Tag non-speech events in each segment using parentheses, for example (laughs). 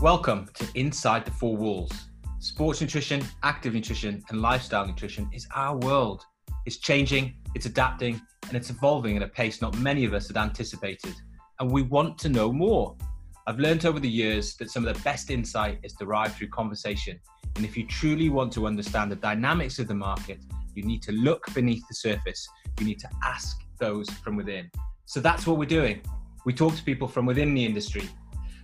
Welcome to Inside the Four Walls. Sports nutrition, active nutrition, and lifestyle nutrition is our world. It's changing, it's adapting, and it's evolving at a pace not many of us had anticipated. And we want to know more. I've learned over the years that some of the best insight is derived through conversation. And if you truly want to understand the dynamics of the market, you need to look beneath the surface. You need to ask those from within. So that's what we're doing. We talk to people from within the industry,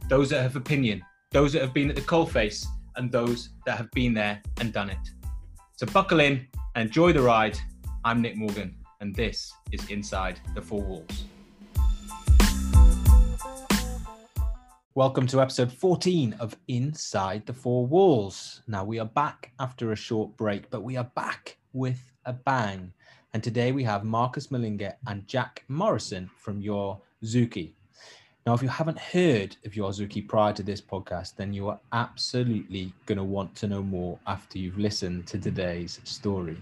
those that have opinion, those that have been at the coalface, and those that have been there and done it. So buckle in and enjoy the ride. I'm Nick Morgan, and this is Inside the Four Walls. Welcome to episode 14 of Inside the Four Walls. Now, we are back after a short break, but we are back with a bang. And today we have Marcus Malinga and Jack Morrison from Your Zooki. Now, if you haven't heard of YourZooki prior to this podcast, then you are absolutely going to want to know more after you've listened to today's story.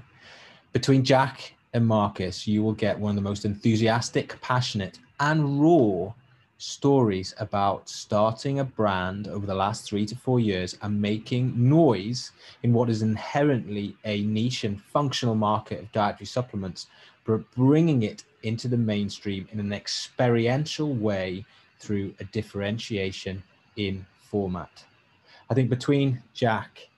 Between Jack and Marcus, you will get one of the most enthusiastic, passionate, and raw stories about starting a brand over the last three to four years and making noise in what is inherently a niche and functional market of dietary supplements, but bringing it into the mainstream in an experiential way through a differentiation in format. I think between Jack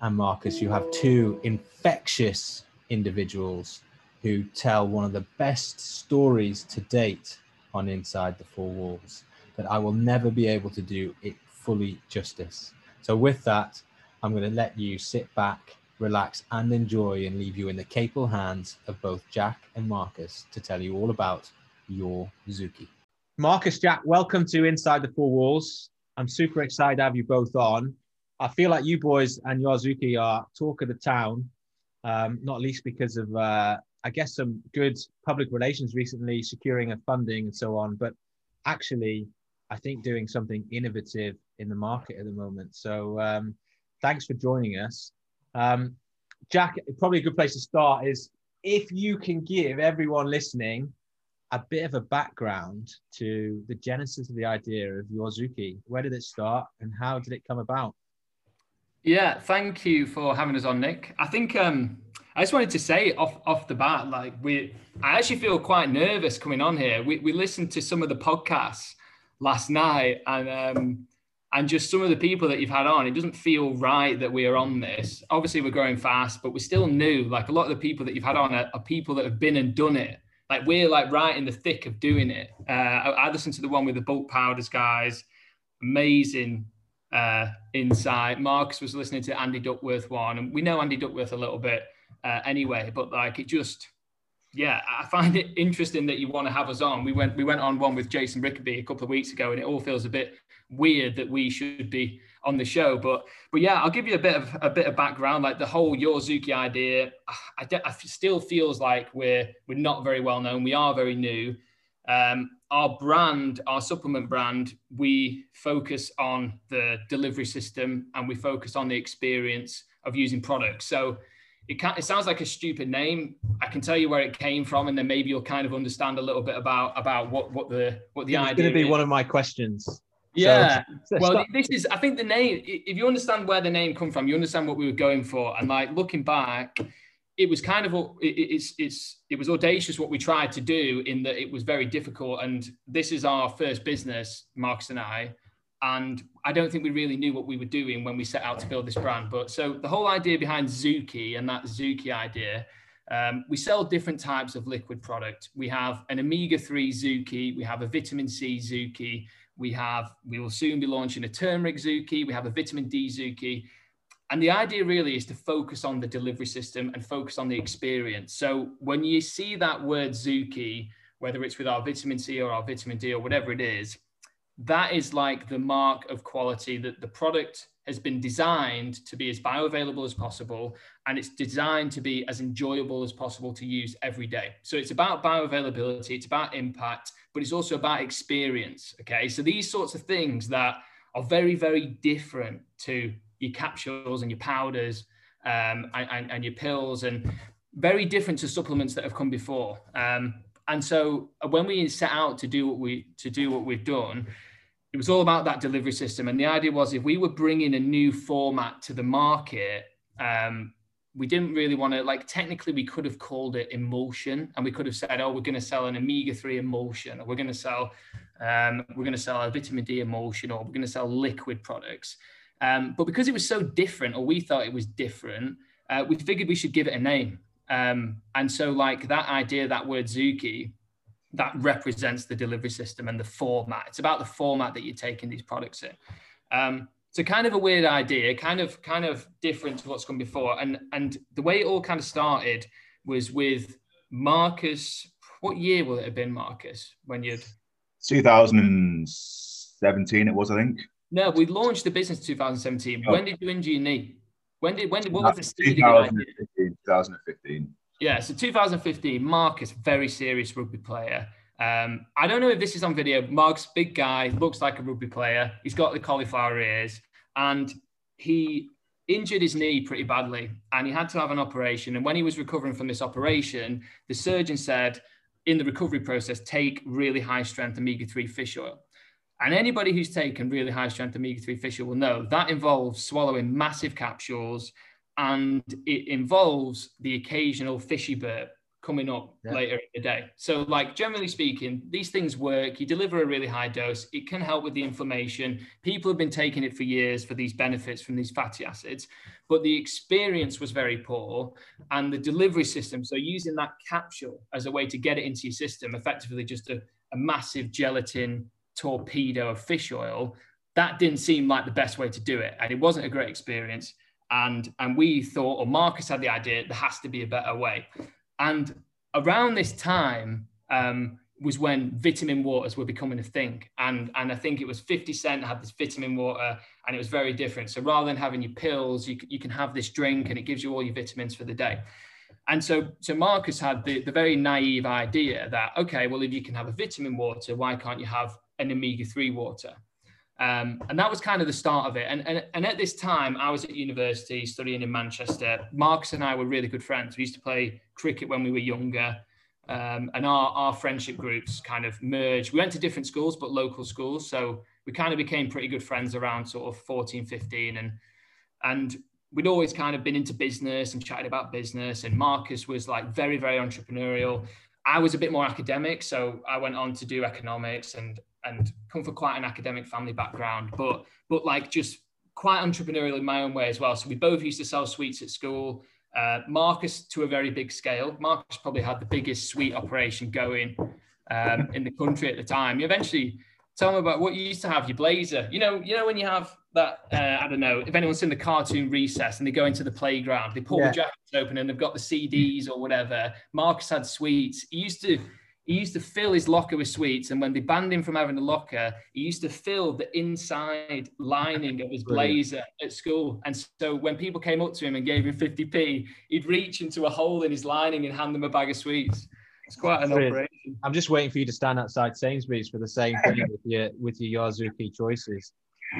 and Marcus, you have two infectious individuals who tell one of the best stories to date on Inside the Four Walls that I will never be able to do it fully justice. So, with that, I'm going to let you sit back, relax, and enjoy, and leave you in the capable hands of both Jack and Marcus to tell you all about your Zooki. Marcus Jack, welcome to Inside the Four Walls. I'm super excited to have you both on. I feel like you boys and YourZooki are talk of the town, um, not least because of, uh, I guess, some good public relations recently, securing a funding and so on. But actually, I think doing something innovative in the market at the moment. So um, thanks for joining us. Um, Jack, probably a good place to start is if you can give everyone listening a bit of a background to the genesis of the idea of YourZooki. Where did it start and how did it come about? Yeah, thank you for having us on, Nick. I think um, I just wanted to say off off the bat, like we, I actually feel quite nervous coming on here. We we listened to some of the podcasts last night, and um, and just some of the people that you've had on. It doesn't feel right that we are on this. Obviously, we're growing fast, but we're still new. Like a lot of the people that you've had on are, are people that have been and done it like we're like right in the thick of doing it. Uh, I, I listened to the one with the bulk powders guys, amazing uh, insight. Marcus was listening to Andy Duckworth one, and we know Andy Duckworth a little bit uh, anyway, but like it just, yeah, I find it interesting that you want to have us on. We went we went on one with Jason Rickaby a couple of weeks ago, and it all feels a bit weird that we should be on the show. But but yeah, I'll give you a bit of a bit of background. Like the whole YourZooki idea, I, I still feels like we're we're not very well known. We are very new. Um, our brand, our supplement brand, we focus on the delivery system and we focus on the experience of using products. So it, can, it sounds like a stupid name. I can tell you where it came from, and then maybe you'll kind of understand a little bit about about what what the what the it's idea. It's going to be is. one of my questions. Yeah. (laughs) So, well, this is, I think the name, if you understand where the name come from, you understand what we were going for. And like looking back, it was kind of, it, it's, it's, it was audacious what we tried to do in that it was very difficult. And this is our first business, Marcus and I. And I don't think we really knew what we were doing when we set out to build this brand. But so the whole idea behind Zooki and that Zooki idea, um, we sell different types of liquid product. We have an omega 3 Zooki, we have a vitamin C Zooki, we have, we will soon be launching a turmeric Zooki. We have a vitamin D Zooki. And the idea really is to focus on the delivery system and focus on the experience. So when you see that word Zooki, whether it's with our vitamin C or our vitamin D or whatever it is, that is like the mark of quality that the product has been designed to be as bioavailable as possible and it's designed to be as enjoyable as possible to use every day. So it's about bioavailability, it's about impact, but it's also about experience. Okay. So these sorts of things that are very, very different to your capsules and your powders um, and, and, and, your pills and very different to supplements that have come before. Um, and so when we set out to do what we to do what we've done, it was all about that delivery system. And the idea was if we were bringing a new format to the market, um, we didn't really want to like technically we could have called it emulsion and we could have said oh we're going to sell an omega-3 emulsion or we're going to sell um, we're going to sell a vitamin d emulsion or we're going to sell liquid products. Um, but because it was so different or we thought it was different uh, we figured we should give it a name. Um, and so like that idea that word zooki that represents the delivery system and the format. It's about the format that you're taking these products in. Um, so kind of a weird idea, kind of kind of different to what's come before. And and the way it all kind of started was with Marcus. What year will it have been, Marcus? When you'd 2017, it was, I think. No, we launched the business 2017. Oh. When did you injure your knee? When did when did what was the seed 2015, 2015. Yeah, so 2015, Marcus, very serious rugby player. Um, I don't know if this is on video. Mark's big guy, looks like a rugby player. He's got the cauliflower ears, and he injured his knee pretty badly, and he had to have an operation. And when he was recovering from this operation, the surgeon said, in the recovery process, take really high strength omega 3 fish oil. And anybody who's taken really high strength omega 3 fish oil will know that involves swallowing massive capsules and it involves the occasional fishy burp coming up yeah. later in the day. So, like generally speaking, these things work. You deliver a really high dose. It can help with the inflammation. People have been taking it for years for these benefits from these fatty acids, but the experience was very poor, and the delivery system. So, using that capsule as a way to get it into your system, effectively just a, a massive gelatin torpedo of fish oil. That didn't seem like the best way to do it, and it wasn't a great experience. And and we thought, or Marcus had the idea, there has to be a better way. And around this time um, was when vitamin waters were becoming a thing. And, and I think it was 50 Cent had this vitamin water and it was very different. So rather than having your pills, you, you can have this drink and it gives you all your vitamins for the day. And so, so Marcus had the, the very naive idea that, okay, well, if you can have a vitamin water, why can't you have an omega 3 water? Um, and that was kind of the start of it. And, and, and at this time, I was at university studying in Manchester. Marcus and I were really good friends. We used to play cricket when we were younger. Um, and our, our friendship groups kind of merged. We went to different schools, but local schools. So we kind of became pretty good friends around sort of 14, 15. And, and we'd always kind of been into business and chatted about business. And Marcus was like very, very entrepreneurial. I was a bit more academic. So I went on to do economics and and come from quite an academic family background, but but like just quite entrepreneurial in my own way as well. So we both used to sell sweets at school. Uh, Marcus to a very big scale. Marcus probably had the biggest sweet operation going um, in the country at the time. You eventually tell me about what you used to have your blazer. You know, you know when you have that. Uh, I don't know if anyone's seen the cartoon recess and they go into the playground, they pull yeah. the jackets open and they've got the CDs or whatever. Marcus had sweets. He used to he used to fill his locker with sweets. And when they banned him from having a locker, he used to fill the inside lining of his (laughs) blazer at school. And so when people came up to him and gave him 50p, he'd reach into a hole in his lining and hand them a bag of sweets. It's quite an Brilliant. operation. I'm just waiting for you to stand outside Sainsbury's for the same thing with your with your YourZooki choices.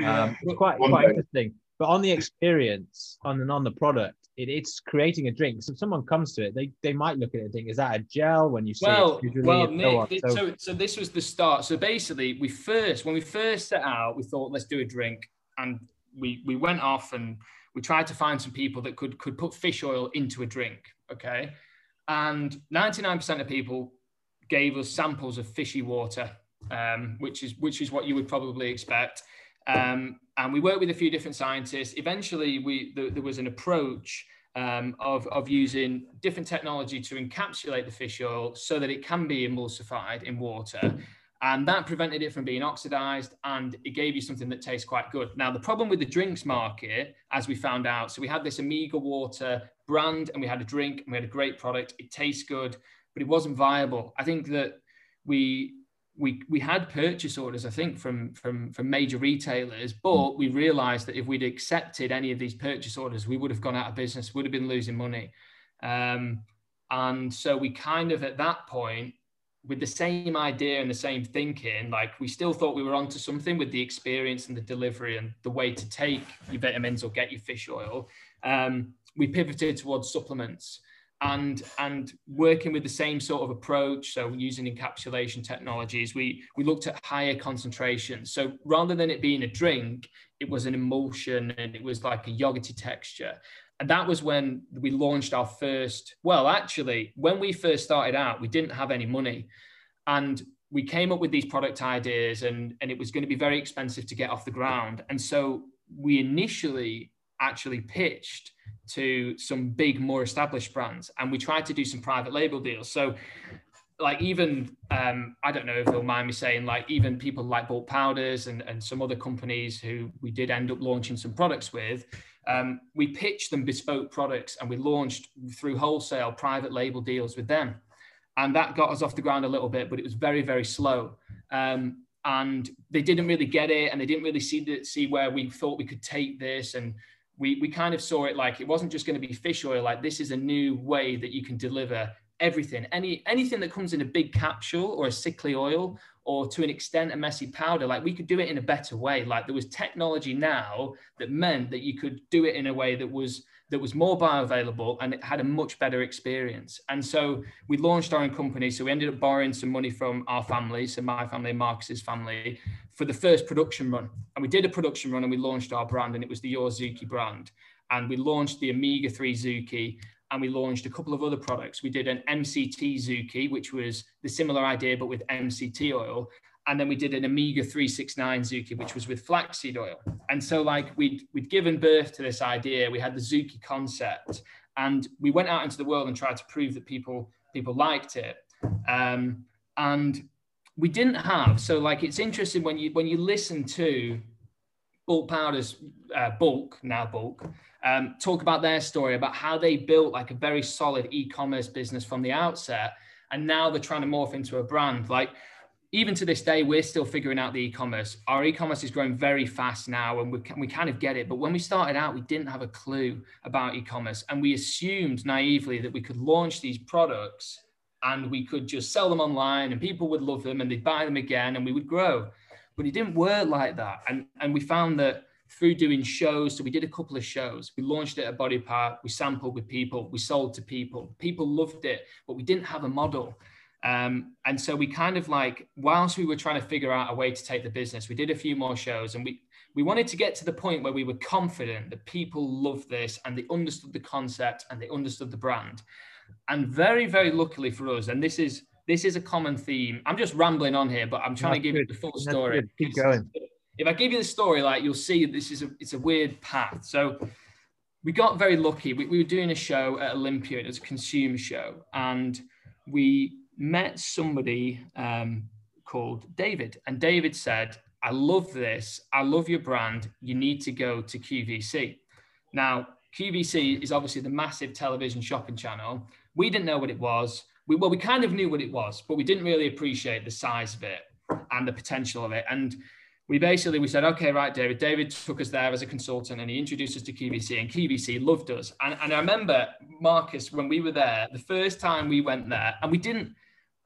Um, (laughs) it's quite quite interesting. But on the experience, on and on the product, it, it's creating a drink. So if someone comes to it, they, they might look at it and think, is that a gel when you see well, it? Well, Nick, so, so, so this was the start. So basically, we first, when we first set out, we thought, let's do a drink. And we, we went off and we tried to find some people that could, could put fish oil into a drink. Okay. And 99% of people gave us samples of fishy water, um, which is which is what you would probably expect. Um, and we worked with a few different scientists. Eventually, we there was an approach um, of, of using different technology to encapsulate the fish oil so that it can be emulsified in water. And that prevented it from being oxidized and it gave you something that tastes quite good. Now, the problem with the drinks market, as we found out, so we had this Omega Water brand and we had a drink and we had a great product. It tastes good, but it wasn't viable. I think that we we we had purchase orders, I think, from from from major retailers, but we realised that if we'd accepted any of these purchase orders, we would have gone out of business, would have been losing money, um, and so we kind of at that point, with the same idea and the same thinking, like we still thought we were onto something with the experience and the delivery and the way to take your vitamins or get your fish oil. Um, we pivoted towards supplements. And and working with the same sort of approach so using encapsulation technologies we we looked at higher concentrations. So rather than it being a drink it was an emulsion and it was like a yogurty texture. And that was when we launched our first well actually when we first started out we didn't have any money. And we came up with these product ideas and and it was going to be very expensive to get off the ground. And so we initially actually pitched to some big, more established brands, and we tried to do some private label deals. So, like even um, I don't know if they'll mind me saying, like even people like Bulk Powders and and some other companies who we did end up launching some products with. Um, we pitched them bespoke products and we launched through wholesale private label deals with them. And that got us off the ground a little bit, but it was very, very slow. Um, and they didn't really get it and they didn't really see the, see where we thought we could take this and we, we kind of saw it like it wasn't just going to be fish oil like this is a new way that you can deliver everything. Any anything that comes in a big capsule or a sickly oil or to an extent a messy powder like we could do it in a better way. Like there was technology now that meant that you could do it in a way that was that was more bioavailable and it had a much better experience. And so we launched our own company. So we ended up borrowing some money from our family, so my family, and Marcus's family, for the first production run. And we did a production run and we launched our brand, and it was the Your Zooki brand. And we launched the Omega 3 Zooki and we launched a couple of other products. We did an MCT Zooki, which was the similar idea, but with MCT oil and then we did an Omega 369 Zooki, which was with flaxseed oil. And so, like, we'd, we'd given birth to this idea. We had the Zooki concept, and we went out into the world and tried to prove that people people liked it. Um, and we didn't have so like it's interesting when you when you listen to bulk powders uh, bulk now bulk um, talk about their story about how they built like a very solid e-commerce business from the outset and now they're trying to morph into a brand like even to this day, we're still figuring out the e-commerce. Our e-commerce is growing very fast now, and we, we kind of get it. But when we started out, we didn't have a clue about e-commerce, and we assumed naively that we could launch these products and we could just sell them online, and people would love them, and they'd buy them again, and we would grow. But it didn't work like that, and and we found that through doing shows. So we did a couple of shows. We launched it at BodyPower. We sampled with people. We sold to people. People loved it, but we didn't have a model. Um, and so we kind of like, whilst we were trying to figure out a way to take the business, we did a few more shows and we, we wanted to get to the point where we were confident that people loved this and they understood the concept and they understood the brand. And very, very luckily for us, and this is this is a common theme. I'm just rambling on here, but I'm trying That's to give good. you the full story. Keep going. If I give you the story, like you'll see, this is a it's a weird path. So we got very lucky. We, we were doing a show at Olympia. It was a consumer show, and we met somebody um, called David, and David said, I love this. I love your brand. You need to go to QVC. Now, QVC is obviously the massive television shopping channel. We didn't know what it was. We, well, we kind of knew what it was, but we didn't really appreciate the size of it and the potential of it. And we basically we said, okay, right, David. David took us there as a consultant and he introduced us to QVC, and QVC loved us. And, and I remember Marcus when we were there, the first time we went there, and we didn't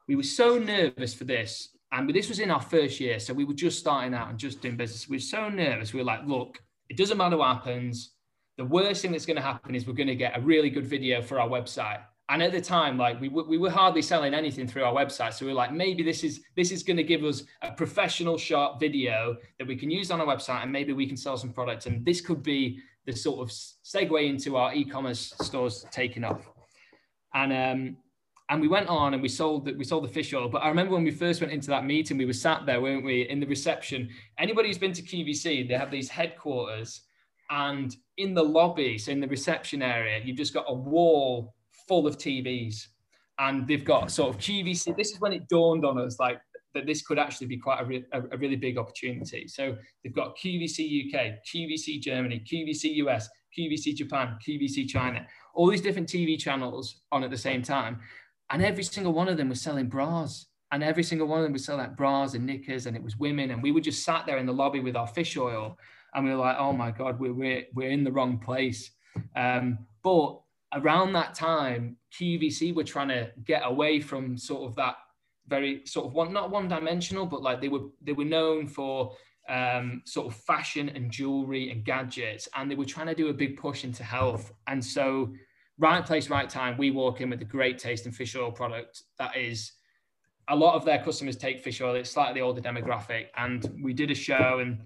we were so nervous for this. And this was in our first year. So we were just starting out and just doing business. We were so nervous. We were like, look, it doesn't matter what happens. The worst thing that's going to happen is we're going to get a really good video for our website. And at the time, like we, we were hardly selling anything through our website. So we were like, maybe this is this is going to give us a professional sharp video that we can use on our website and maybe we can sell some products. And this could be the sort of segue into our e-commerce stores taking off. And um, and we went on and we sold the, we sold the fish oil. But I remember when we first went into that meeting, we were sat there, weren't we, in the reception. Anybody who's been to QVC, they have these headquarters, and in the lobby, so in the reception area, you've just got a wall full of TVs, and they've got sort of QVC. This is when it dawned on us, like that this could actually be quite a, re- a, really big opportunity. So they've got QVC UK, QVC Germany, QVC US, QVC Japan, QVC China, all these different TV channels on at the same time and every single one of them was selling bras. And every single one of them was selling like bras and knickers and it was women. And we were just sat there in the lobby with our fish oil and we were like oh my god we're, we're, we're in the wrong place. Um, but around that time qvc were trying to get away from sort of that very sort of one not one dimensional but like they were they were known for um, sort of fashion and jewelry and gadgets and they were trying to do a big push into health. And so right place, right time. We walk in with a great taste and fish oil product that is a lot of their customers take fish oil. It's slightly older demographic. And we did a show and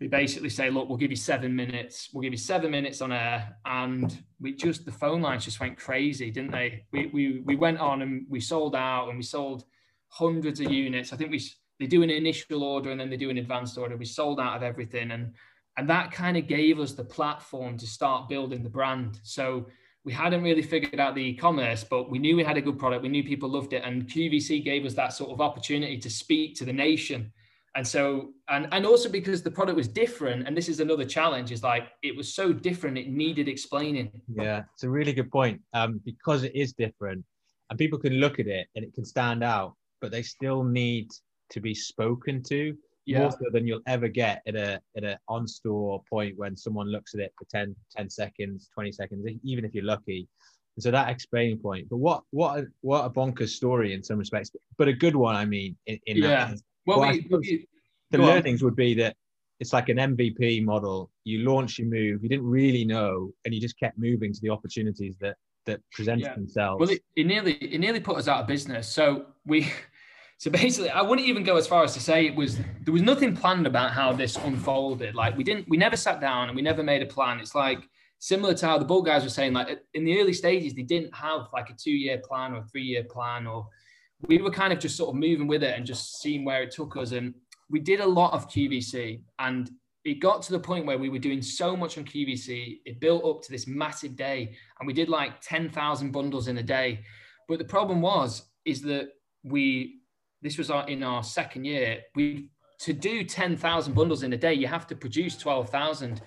we basically say, look, we'll give you seven minutes. We'll give you seven minutes on air. And we just, the phone lines just went crazy, didn't they? We, we, we went on and we sold out and we sold hundreds of units. I think we, they do an initial order and then they do an advanced order. We sold out of everything. And, and that kind of gave us the platform to start building the brand. So we hadn't really figured out the e-commerce, but we knew we had a good product. We knew people loved it. And QVC gave us that sort of opportunity to speak to the nation and so and and also because the product was different and this is another challenge is like it was so different it needed explaining yeah it's a really good point um, because it is different and people can look at it and it can stand out but they still need to be spoken to yeah. more so than you'll ever get at a at an on store point when someone looks at it for 10 10 seconds 20 seconds even if you're lucky and so that explaining point but what what a, what a bonkers story in some respects but a good one i mean in, in yeah that well, well we, we, the learnings on. would be that it's like an MVP model. You launch, you move. You didn't really know, and you just kept moving to the opportunities that that presented yeah. themselves. Well, it, it, nearly it nearly put us out of business. So we, so basically, I wouldn't even go as far as to say it was there was nothing planned about how this unfolded. Like we didn't, we never sat down and we never made a plan. It's like similar to how the bull guys were saying. Like in the early stages, they didn't have like a two year plan or a three year plan or we were kind of just sort of moving with it and just seeing where it took us. And we did a lot of QVC and it got to the point where we were doing so much on QVC, it built up to this massive day and we did like 10,000 bundles in a day. But the problem was, is that we, this was our, in our second year, we, to do 10,000 bundles in a day, you have to produce 12,000.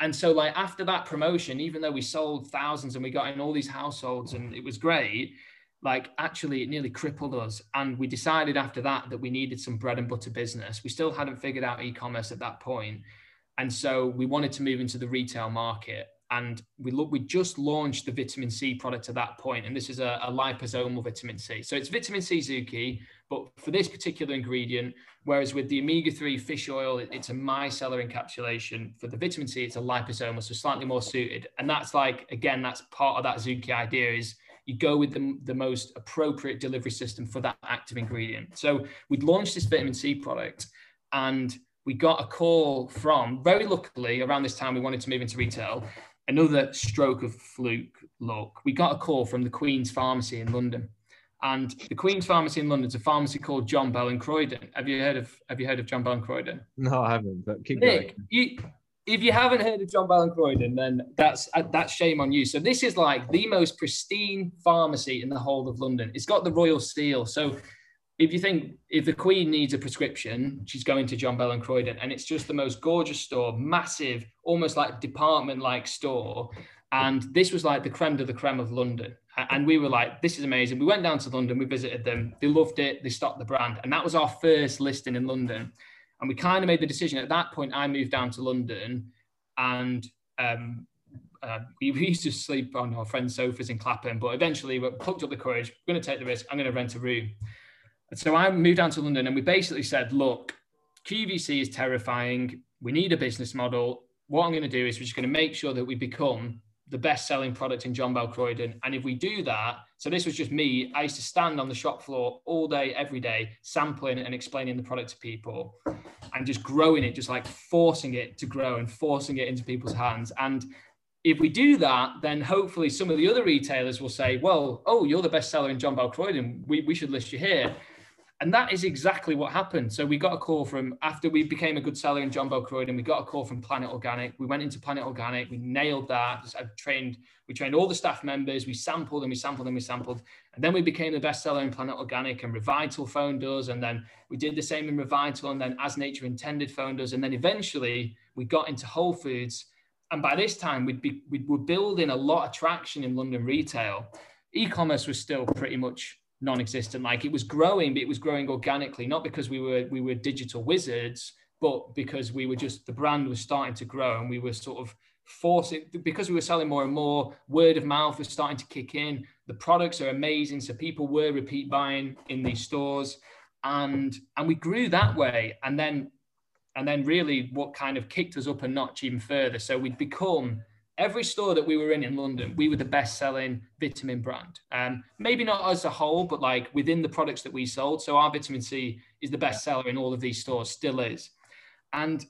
And so like after that promotion, even though we sold thousands and we got in all these households and it was great, like actually it nearly crippled us. And we decided after that that we needed some bread and butter business. We still hadn't figured out e-commerce at that point. And so we wanted to move into the retail market and we look we just launched the vitamin c product at that point and this is a, a liposomal vitamin c. So it's vitamin c zooki but for this particular ingredient whereas with the omega-3 fish oil it's a micellar encapsulation. For the vitamin c it's a liposomal so slightly more suited. And that's like again that's part of that zooki idea is you go with the, the most appropriate delivery system for that active ingredient. So we'd launched this vitamin C product and we got a call from, very luckily, around this time we wanted to move into retail, another stroke of fluke luck. We got a call from the Queen's Pharmacy in London. And the Queen's Pharmacy in London is a pharmacy called John Bell and Croyden. Have you heard of Have you heard of John Bell and Croyden? No, I haven't. But keep Nick, going. You, if you haven't heard of John Bell and Croyden, then that's uh, that's shame on you. So this is like the most pristine pharmacy in the whole of London. It's got the royal seal. So if you think if the Queen needs a prescription, she's going to John Bell and Croyden, and it's just the most gorgeous store, massive, almost like department-like store. And this was like the creme de la creme of London. And we were like, this is amazing. We went down to London, we visited them, they loved it, they stocked the brand, and that was our first listing in London. And we kind of made the decision at that point. I moved down to London, and um, uh, we, we, used to sleep on our friends' sofas in Clapham. But eventually, we plucked up the courage. We're going to take the risk. I'm going to rent a room. So I moved down to London, and we basically said, "Look, QVC is terrifying. We need a business model. What I'm going to do is we're just going to make sure that we become the best selling product in John Bell Croyden. And if we do that, so this was just me, I used to stand on the shop floor all day, every day, sampling and explaining the product to people and just growing it, just like forcing it to grow and forcing it into people's hands. And if we do that, then hopefully some of the other retailers will say, well, oh, you're the best seller in John Bell Croyden. We, we should list you here. And that is exactly what happened. So we got a call from after we became a good seller in John Croyden, we got a call from Planet Organic. We went into Planet Organic, we nailed that. I trained, we trained all the staff members, we sampled and we sampled and we sampled. And then we became the best seller in Planet Organic and Revital phoned us. And then we did the same in Revital and then As Nature Intended phoned us. And then eventually we got into Whole Foods. And by this time, we'd be, we were building a lot of traction in London retail. E-commerce was still pretty much non-existent. Like it was growing, but it was growing organically, not because we were we were digital wizards, but because we were just the brand was starting to grow and we were sort of forcing because we were selling more and more. Word of mouth was starting to kick in. The products are amazing, so people were repeat buying in these stores, and and we grew that way. And then and then really what kind of kicked us up a notch even further. So we'd become every store that we were in in London, we were the best selling vitamin brand. Um, maybe not as a whole, but like within the products that we sold. So our vitamin C is the best seller in all of these stores, still is. And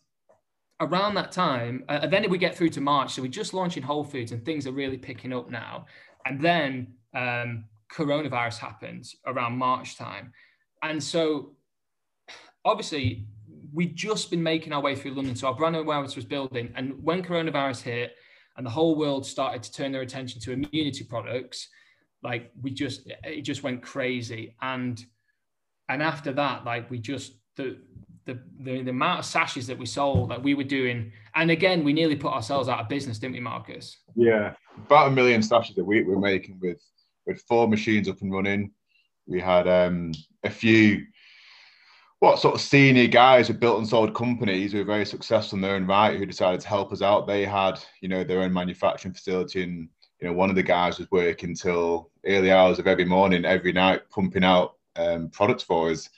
around that time, uh, then we get through to March. So we just launched in Whole Foods and things are really picking up now. And then um, coronavirus happens around March time. And so obviously we'd just been making our way through London. So our brand awareness was building. And when coronavirus hit and the whole world started to turn their attention to immunity products, like we just, it just went crazy. And, and after that, like we just, the, the, the, the amount of sachets that we sold that we were doing, and again, we nearly put ourselves out of business, didn't we, Marcus? Yeah, about a million sachets a week we're making with with four machines up and running. We had um, a few what sort of senior guys who built and sold companies who were very successful in their own right who decided to help us out. They had, you know, their own manufacturing facility and you know, one of the guys was working till early hours of every morning, every night, pumping out um, products for us.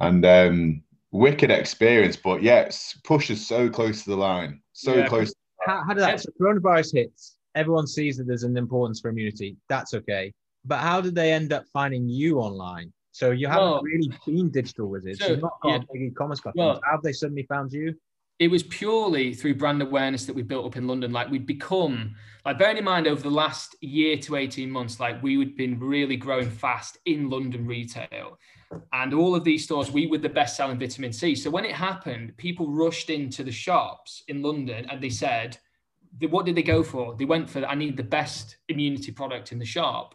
And um, wicked experience, but yes, pushes so close to the line, so yeah. close. How, how did that? So coronavirus hits. Everyone sees that there's an importance for immunity. That's okay. But how did they end up finding you online? So you haven't well, really been digital wizards. So, You've not got yeah, a big e-commerce platform. Well, how have they suddenly found you? It was purely through brand awareness that we built up in London. Like we'd become, like bearing in mind over the last year to 18 months, like we had been really growing fast in London retail. And all of these stores, we were the best selling vitamin C. So when it happened, people rushed into the shops in London and they said, what did they go for? They went for, I need the best immunity product in the shop.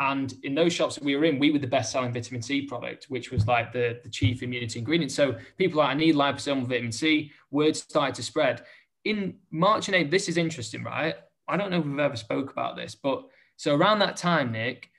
And in those shops that we were in, we were the best selling vitamin C product, which was like the, the chief immunity ingredient. So people like, I need liposomal vitamin C. Word started to spread. In March and April, this is interesting, right? I don't know if we've ever spoke about this, but so around that time, Nick,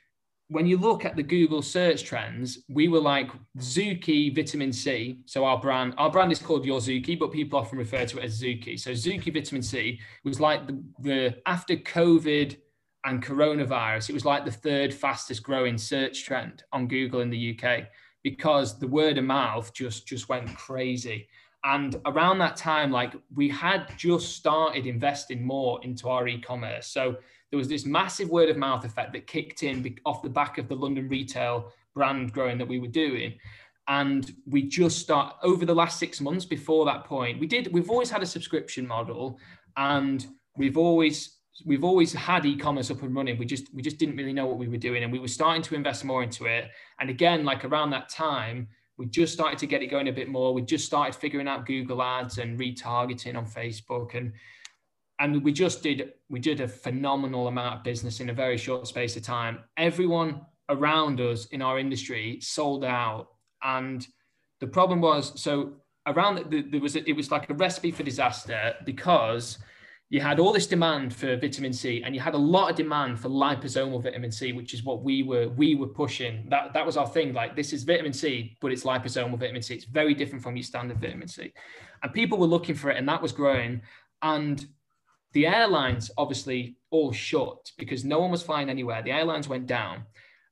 when you look at the Google search trends, we were like Zooki Vitamin C. So our brand, our brand is called Your Zooki, but people often refer to it as Zooki. So Zooki Vitamin C was like the, the after COVID and coronavirus, it was like the third fastest growing search trend on Google in the UK because the word of mouth just just went crazy. And around that time, like we had just started investing more into our e-commerce. So there was this massive word of mouth effect that kicked in off the back of the London retail brand growing that we were doing. And we just start over the last six months before that point, we did, we've always had a subscription model and we've always we've always had e-commerce up and running. We just we just didn't really know what we were doing and we were starting to invest more into it. And again like around that time we just started to get it going a bit more. We just started figuring out google ads and retargeting on facebook and and we just did we did a phenomenal amount of business in a very short space of time. Everyone around us in our industry sold out and the problem was so around the, there was it was like a recipe for disaster because you had all this demand for vitamin C and you had a lot of demand for liposomal vitamin C, which is what we were we were pushing. That that was our thing. Like this is vitamin C, but it's liposomal vitamin C. It's very different from your standard vitamin C. And people were looking for it, and that was growing. And the airlines obviously all shut because no one was flying anywhere. The airlines went down.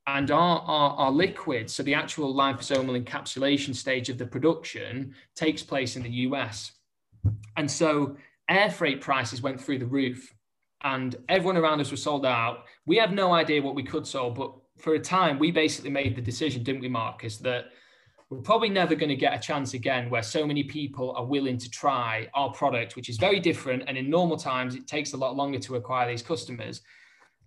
And our, our, our liquid, so the actual liposomal encapsulation stage of the production, takes place in the US. And so air freight prices went through the roof and everyone around us was sold out. We have no idea what we could sell, but for a time, we basically made the decision, didn't we, Marcus, that we're probably never going to get a chance again where so many people are willing to try our product, which is very different. And in normal times, it takes a lot longer to acquire these customers.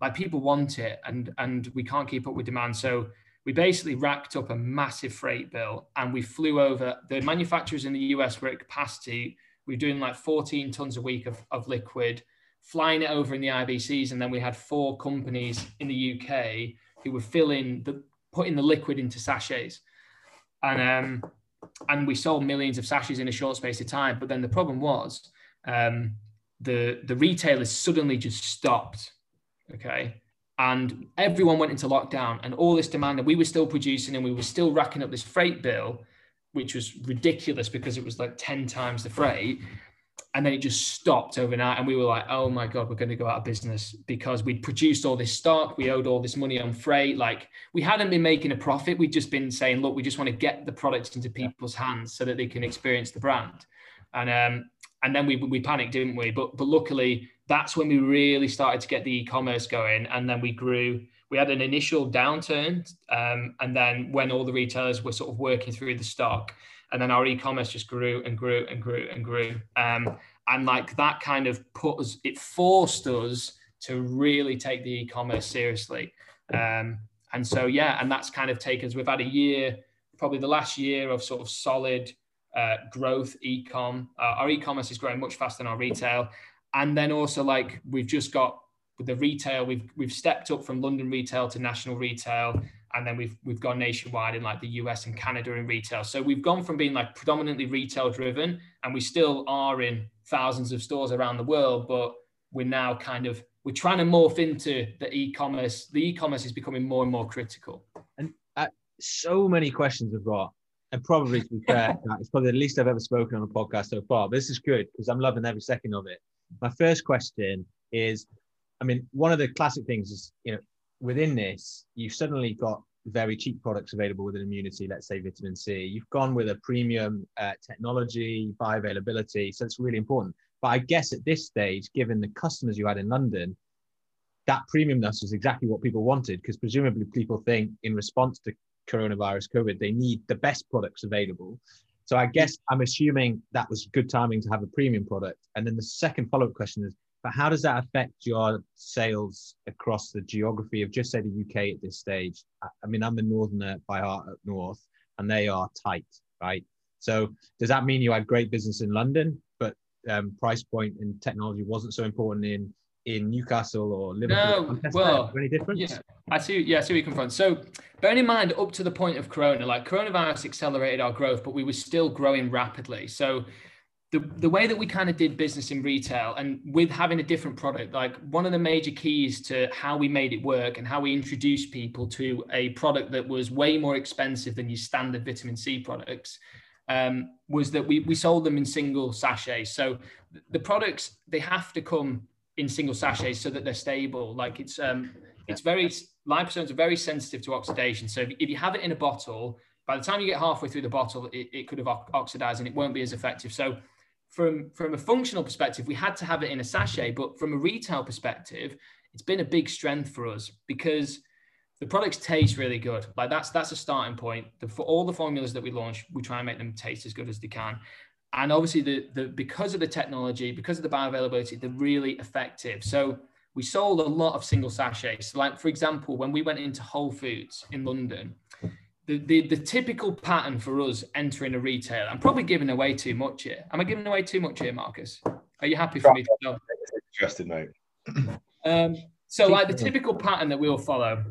Like people want it, and and we can't keep up with demand. So we basically racked up a massive freight bill, and we flew over. The manufacturers in the US were at capacity. We were doing like 14 tons a week of, of liquid, flying it over in the IBCs, and then we had four companies in the UK who were filling the putting the liquid into sachets and um, and we sold millions of sachets in a short space of time. But then the problem was um, the the retailers suddenly just stopped. Okay. And everyone went into lockdown, and all this demand, and we were still producing, and we were still racking up this freight bill, which was ridiculous because it was like 10 times the freight and then it just stopped overnight and we were like oh my god we're going to go out of business because we'd produced all this stock we owed all this money on freight like we hadn't been making a profit we'd just been saying look we just want to get the products into people's hands so that they can experience the brand and um and then we we panicked, didn't we? But but luckily, that's when we really started to get the e-commerce going, and then we grew. We had an initial downturn, um, and then when all the retailers were sort of working through the stock, and then our e-commerce just grew and grew and grew and grew. Um, and like that kind of put us, it forced us to really take the e-commerce seriously. Um, and so yeah, and that's kind of taken us. We've had a year, probably the last year of sort of solid uh, growth e-com. Uh, our e-commerce is growing much faster than our retail, and then also like we've just got with the retail, we've we've stepped up from London retail to national retail, and then we've we've gone nationwide in like the US and Canada in retail. So we've gone from being like predominantly retail driven, and we still are in thousands of stores around the world, but we're now kind of we're trying to morph into the e-commerce. The e-commerce is becoming more and more critical. And uh, so many questions I've got, and probably to be fair, (laughs) it's probably the least I've ever spoken on a podcast so far. But this is good because I'm loving every second of it. My first question is, I mean, one of the classic things is, you know, within this, you've suddenly got very cheap products available within immunity, let's say vitamin C. You've gone with a premium uh, technology, bioavailability. So it's really important. But I guess at this stage, given the customers you had in London, that premiumness was exactly what people wanted because presumably people think in response to coronavirus, COVID, they need the best products available. So I guess I'm assuming that was good timing to have a premium product. And then the second follow up question is, but how does that affect your sales across the geography of just say the UK at this stage? I mean, I'm a northerner by heart up north, and they are tight, right? So does that mean you had great business in London, but um, price point and technology wasn't so important in in Newcastle or Liverpool? No, well, any difference? Yeah, I see. Yeah, I see where you come from. So, bearing in mind, up to the point of Corona, like coronavirus accelerated our growth, but we were still growing rapidly. So, the, the way that we kind of did business in retail and with having a different product, like one of the major keys to how we made it work and how we introduced people to a product that was way more expensive than your standard vitamin C products um, was that we, we sold them in single sachets. So the products, they have to come in single sachets so that they're stable. Like it's um, it's very liposomes are very sensitive to oxidation. So if, if, you have it in a bottle, by the time you get halfway through the bottle, it, it could have oxidized and it won't be as effective. So from from a functional perspective, we had to have it in a sachet, but from a retail perspective, it's been a big strength for us because the products taste really good. Like that's that's a starting point. The, for all the formulas that we launch, we try and make them taste as good as they can and obviously the, the because of the technology because of the bioavailability they're really effective so we sold a lot of single sachets like for example when we went into whole foods in london the, the, the typical pattern for us entering a retailer i'm probably giving away too much here am i giving away too much here marcus are you happy for me to know interested mate um, so like the typical pattern that we'll follow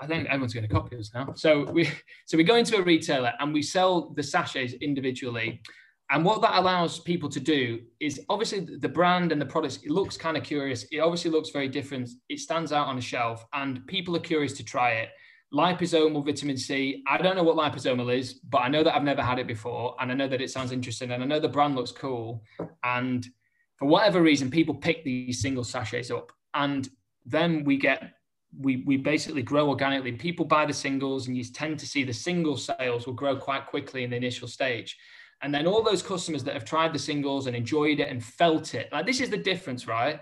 I think everyone's going to copy us now. So we so we go into a retailer and we sell the sachets individually. And what that allows people to do is obviously the brand and the products, it looks kind of curious. It obviously looks very different. It stands out on a shelf and people are curious to try it. Liposomal vitamin C. I don't know what liposomal is, but I know that I've never had it before. And I know that it sounds interesting. And I know the brand looks cool. And for whatever reason, people pick these single sachets up. And then we get we we basically grow organically. People buy the singles, and you tend to see the single sales will grow quite quickly in the initial stage. And then all those customers that have tried the singles and enjoyed it and felt it, like this is the difference, right?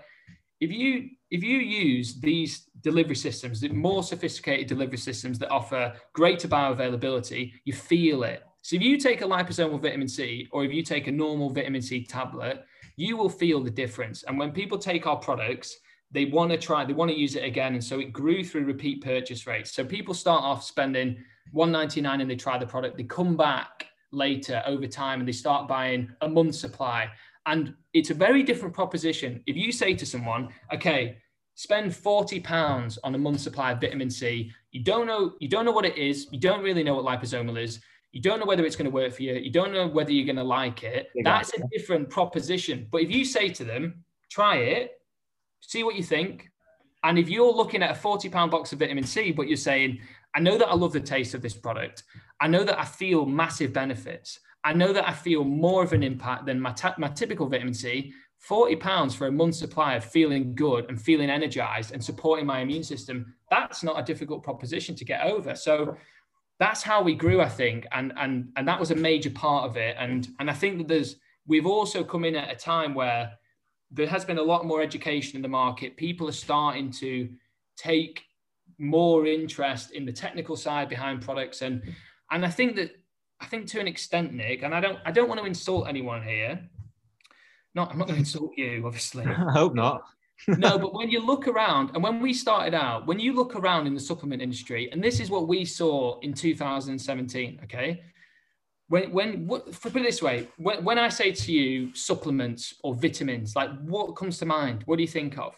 If you if you use these delivery systems, the more sophisticated delivery systems that offer greater bioavailability, you feel it. So if you take a liposomal vitamin C or if you take a normal vitamin C tablet, you will feel the difference. And when people take our products, they want to try, they want to use it again. And so it grew through repeat purchase rates. So people start off spending 199 and they try the product, they come back later over time and they start buying a month supply. And it's a very different proposition. If you say to someone, okay, spend 40 pounds on a month's supply of vitamin C, you don't know, you don't know what it is, you don't really know what liposomal is, you don't know whether it's going to work for you, you don't know whether you're going to like it. Exactly. That's a different proposition. But if you say to them, try it, see what you think. And if you're looking at a 40 pound box of vitamin C, but you're saying, I know that I love the taste of this product. I know that I feel massive benefits. I know that I feel more of an impact than my, my typical vitamin C. 40 pounds for a month's supply of feeling good and feeling energized and supporting my immune system. That's not a difficult proposition to get over. So that's how we grew, I think. And, and, and that was a major part of it. And, and I think that there's, we've also come in at a time where there has been a lot more education in the market. People are starting to take more interest in the technical side behind products, and and I think that think to an extent, Nick, and I don't I don't want to insult anyone here. Not I'm not going to insult you, obviously. (laughs) I hope not. no, but when you look around, and when we started out, when you look around in the supplement industry, and this is what we saw in 2017, okay? When, when, what, put it this way, when, when I say to you supplements or vitamins, like what comes to mind? What do you think of?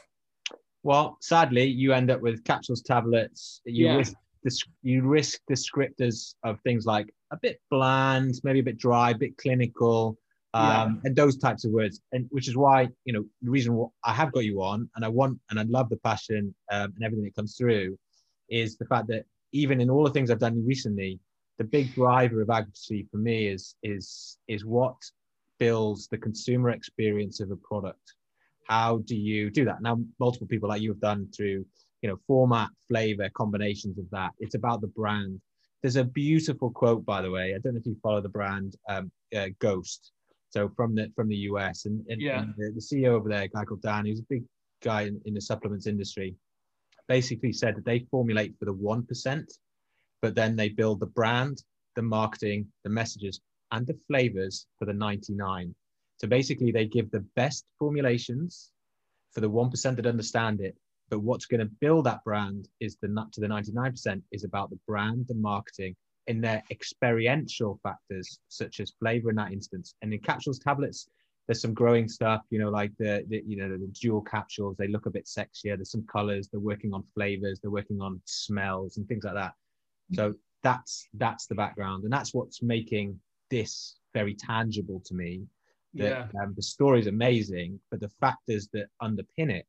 Well, sadly, you end up with capsules, tablets. You yeah. risk you risk descriptors of things like a bit bland, maybe a bit dry, a bit clinical, um, yeah. and those types of words. And which is why you know the reason I have got you on, and I want and I love the passion um, and everything that comes through, is the fact that even in all the things I've done recently, the big driver of advocacy for me is is is what builds the consumer experience of a product. How do you do that? Now, multiple people like you have done through you know format, flavor, combinations of that. It's about the brand. There's a beautiful quote, by the way. I don't know if you follow the brand um, uh, Ghost. So from the from the US, and, and, yeah. and the, the, CEO over there, a guy called Dan, he's a big guy in, in the supplements industry, basically said that they formulate for the one percent, but then they build the brand, the marketing, the messages, and the flavors for the 99. So basically, they give the best formulations for the 1% that understand it. But what's going to build that brand is the nut to the 99% is about the brand, the marketing, in their experiential factors, such as flavor in that instance. And in capsules, tablets, there's some growing stuff, you know, like the, the you know the dual capsules. They look a bit sexier. There's some colors. They're working on flavors. They're working on smells and things like that. So that's that's the background, and that's what's making this very tangible to me. That yeah. um, the story is amazing, but the factors that underpin it,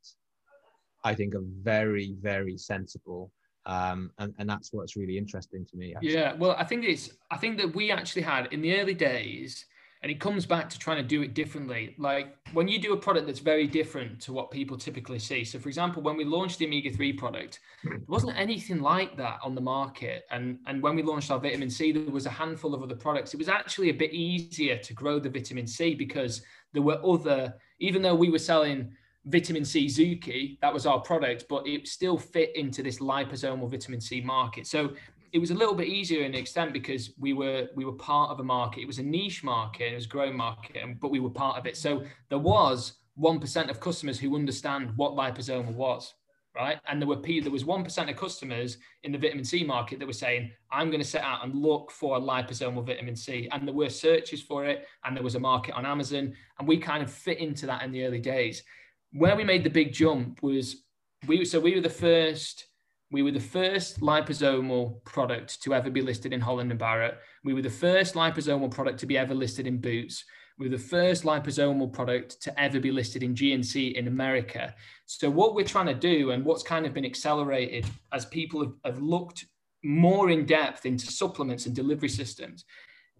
I think, are very very sensible um, and, and that's what's really interesting to me. Actually. Yeah, well, I think it's I think that we actually had in the early days, and it comes back to trying to do it differently. Like when you do a product that's very different to what people typically see. So, for example, when we launched the omega three product, there wasn't anything like that on the market. And and when we launched our vitamin C, there was a handful of other products. It was actually a bit easier to grow the vitamin C because there were other, even though we were selling vitamin C Zooki, that was our product, but it still fit into this liposomal vitamin C market. So it was a little bit easier in extent because we were we were part of a market. It was a niche market, it was a growing market, but we were part of it. So there was one percent of customers who understand what liposomal was, right? And there were there was one percent of customers in the vitamin C market that were saying, "I'm going to set out and look for a liposomal vitamin C." And there were searches for it, and there was a market on Amazon, and we kind of fit into that in the early days where we made the big jump was we so we were the first we were the first liposomal product to ever be listed in Holland and Barrett. We were the first liposomal product to be ever listed in Boots. We were the first liposomal product to ever be listed in GNC in America. So what we're trying to do and what's kind of been accelerated as people have, have looked more in depth into supplements and delivery systems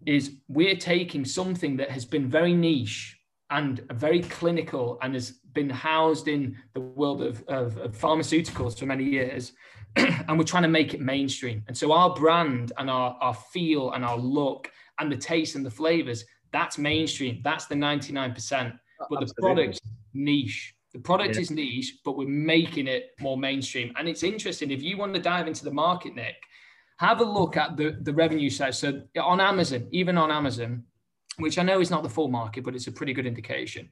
is we're taking something that has been very niche and very clinical and has been housed in the world of, of, of pharmaceuticals for many years. (clears throat) And we're trying to make it mainstream. And so our brand and our, our feel and our look and the taste and the flavors that's mainstream. That's the 99% but Absolutely. the product niche. The product yeah. is niche but we're making it more mainstream. And it's interesting if you want to dive into the market nick have a look at the, the revenue side. So on amazon even on amazon which I know is not the full market, but it's a pretty good indication.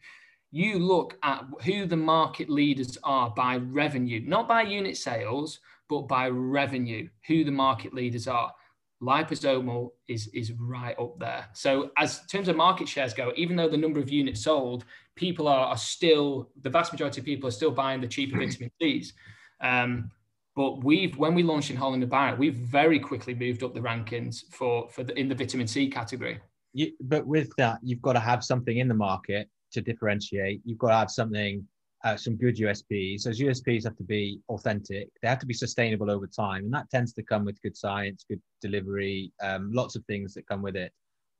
You look at who the market leaders are by revenue, not by unit sales, but by revenue, who the market leaders are. Liposomal is, is right up there. So, as in terms of market shares go, even though the number of units sold, people are, are still, the vast majority of people are still buying the cheaper vitamin C's. Um, but we've when we launched in Holland and Barrett, we've very quickly moved up the rankings for for the, in the vitamin C category you, but with that, you've got to have something in the market to differentiate. You've got to have something, uh, some good USPs. Those USPs have to be authentic. They have to be sustainable over time, and that tends to come with good science, good delivery, um, lots of things that come with it.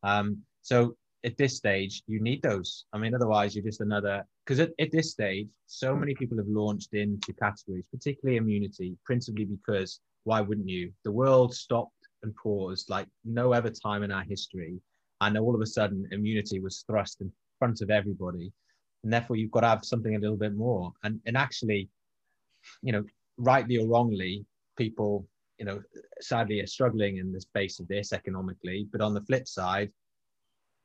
Um, so at this stage, you need those. I mean, otherwise, you're just another. Because at, at this stage, so many people have launched into categories, particularly immunity, principally because why wouldn't you? The world stopped and paused like no other time in our history and all of a sudden immunity was thrust in front of everybody, and therefore you've got to have something a little bit more. And and actually, you know, rightly or wrongly, people you know sadly are struggling in the space of this economically. But on the flip side,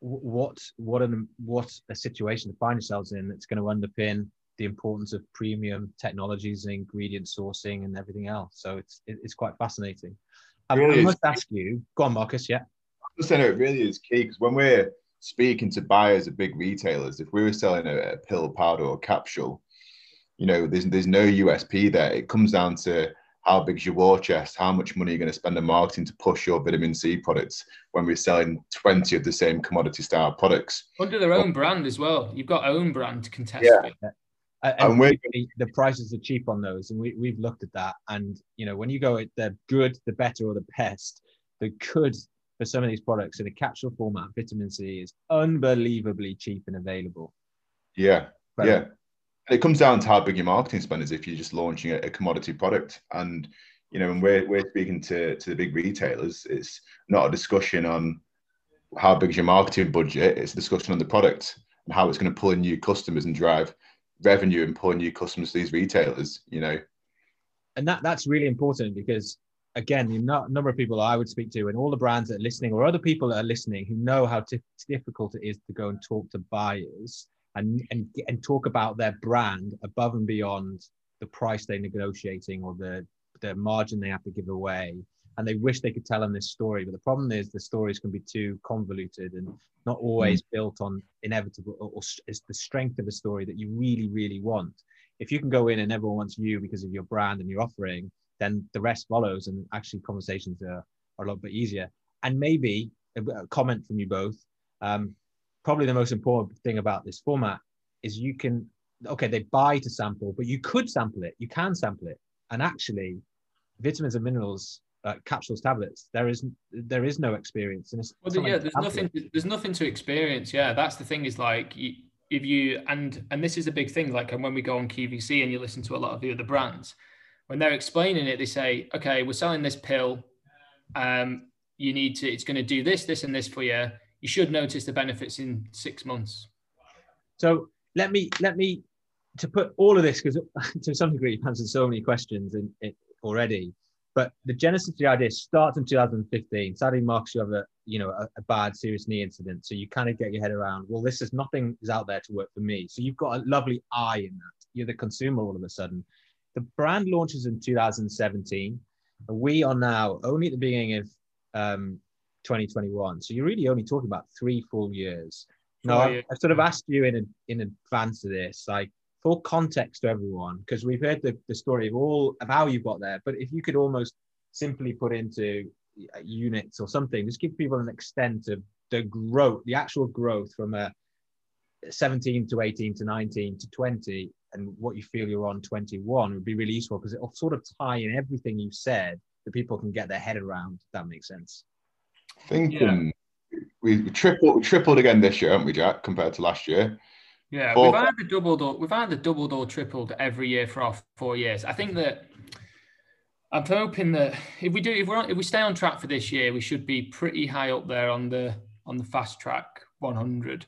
what what an what a situation to find yourselves in that's going to underpin the importance of premium technologies and ingredient sourcing and everything else. So it's it's quite fascinating. I must ask you, go on, Marcus. Yeah, saying it really is key because when we're speaking to buyers of big retailers, if we were selling a, a pill, powder, or capsule, you know, there's there's no USP there. It comes down to how big's your war chest, how much money you're going to spend on marketing to push your vitamin C products when we're selling 20 of the same commodity style products. Under their own brand as well. You've got own brand to contest yeah. With. And, and the prices are cheap on those, and we, we've looked at that. And you know, when you go at the good, the better, or the best, the good for some of these products in a capsule format, vitamin C is unbelievably cheap and available. Yeah, yeah. And it comes down to how big your marketing spend is if you're just launching a, a commodity product. And you know, when we're we're speaking to to the big retailers, it's not a discussion on how big is your marketing budget. It's a discussion on the product and how it's going to pull in new customers and drive revenue and pull in new customers to these retailers. You know, and that that's really important because again, the number of people I would speak to, and all the brands that are listening, or other people that are listening who know how t- difficult it is to go and talk to buyers and, and and talk about their brand above and beyond the price they're negotiating or the the margin they have to give away and they wish they could tell them this story but the problem is the stories can be too convoluted and not always mm. built on inevitable or, or is the strength of a story that you really really want if you can go in and everyone wants you because of your brand and your offering then the rest follows and actually conversations are, are a lot bit easier. And maybe a, comment from you both. Um, probably the most important thing about this format is you can okay they buy to sample but you could sample it. You can sample it. And actually vitamins and minerals uh, capsules tablets there is there is no experience and well, yeah there's nothing there's nothing to experience. Yeah that's the thing is like if you and and this is a big thing like and when we go on QVC and you listen to a lot of the other brands when they're explaining it they say okay we're selling this pill um you need to it's going to do this this and this for you you should notice the benefits in six months. So let me let me to put all of this because (laughs) to some degree you've answered so many questions in it already. But the genesis of the idea starts in 2015. Sadly, Marcus, you have a you know a, a, bad serious knee incident, so you kind of get your head around. Well, this is nothing is out there to work for me. So you've got a lovely eye in that. You're the consumer all of a sudden. The brand launches in 2017. We are now only at the beginning of um, 2021. So you're really only talking about three full years. Now, I've, I've, sort of asked you in in advance of this, like for context to everyone, because we've heard the, the story of all of how you got there. But if you could almost simply put into uh, units or something, just give people an extent of the growth, the actual growth from a 17 to 18 to 19 to 20 and what you feel you're on 21 would be really useful because it'll sort of tie in everything you said that people can get their head around if that makes sense I think yeah. we, we tripled we tripled again this year, haven't we, Jack, compared to last year? Yeah, we we've either doubled or we've either doubled or tripled every year for our four years. I think that I'm hoping that if we do, if we're on, if we stay on track for this year, we should be pretty high up there on the on the fast track 100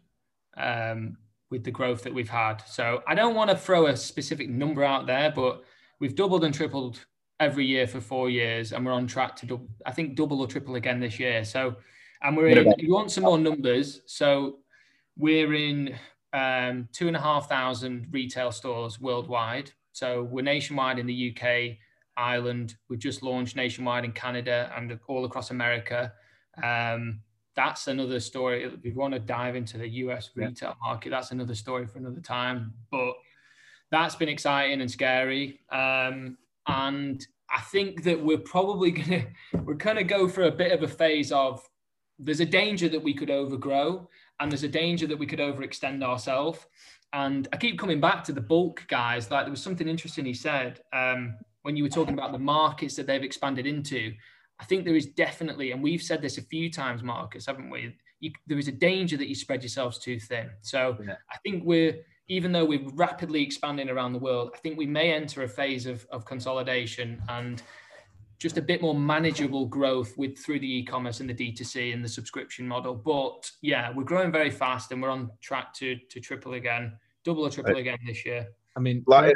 um, with the growth that we've had. So I don't want to throw a specific number out there, but we've doubled and tripled every year for four years, and we're on track to, double, I think, double or triple again this year. So, and we're in, you want some more numbers. So, we're in um, two and a half thousand retail stores worldwide. So, we're nationwide in the UK, Ireland. We've just launched nationwide in Canada and all across America. Um, that's another story. If you want to dive into the US retail yeah. market, that's another story for another time. But that's been exciting and scary. Um, and I think that we're probably (laughs) gonna we're gonna go for a bit of a phase of there's a danger that we could overgrow and there's a danger that we could overextend ourselves. And I keep coming back to the bulk guys. Like there was something interesting he said um, when you were talking about the markets that they've expanded into. I think there is definitely, and we've said this a few times, Marcus, haven't we? You, there is a danger that you spread yourselves too thin. So yeah. I think we're even though we're rapidly expanding around the world, I think we may enter a phase of, of consolidation. And just a bit more manageable growth with through the e-commerce and the D2C and the subscription model. But yeah, we're growing very fast and we're on track to to triple again, double or triple again this year. I mean, Like,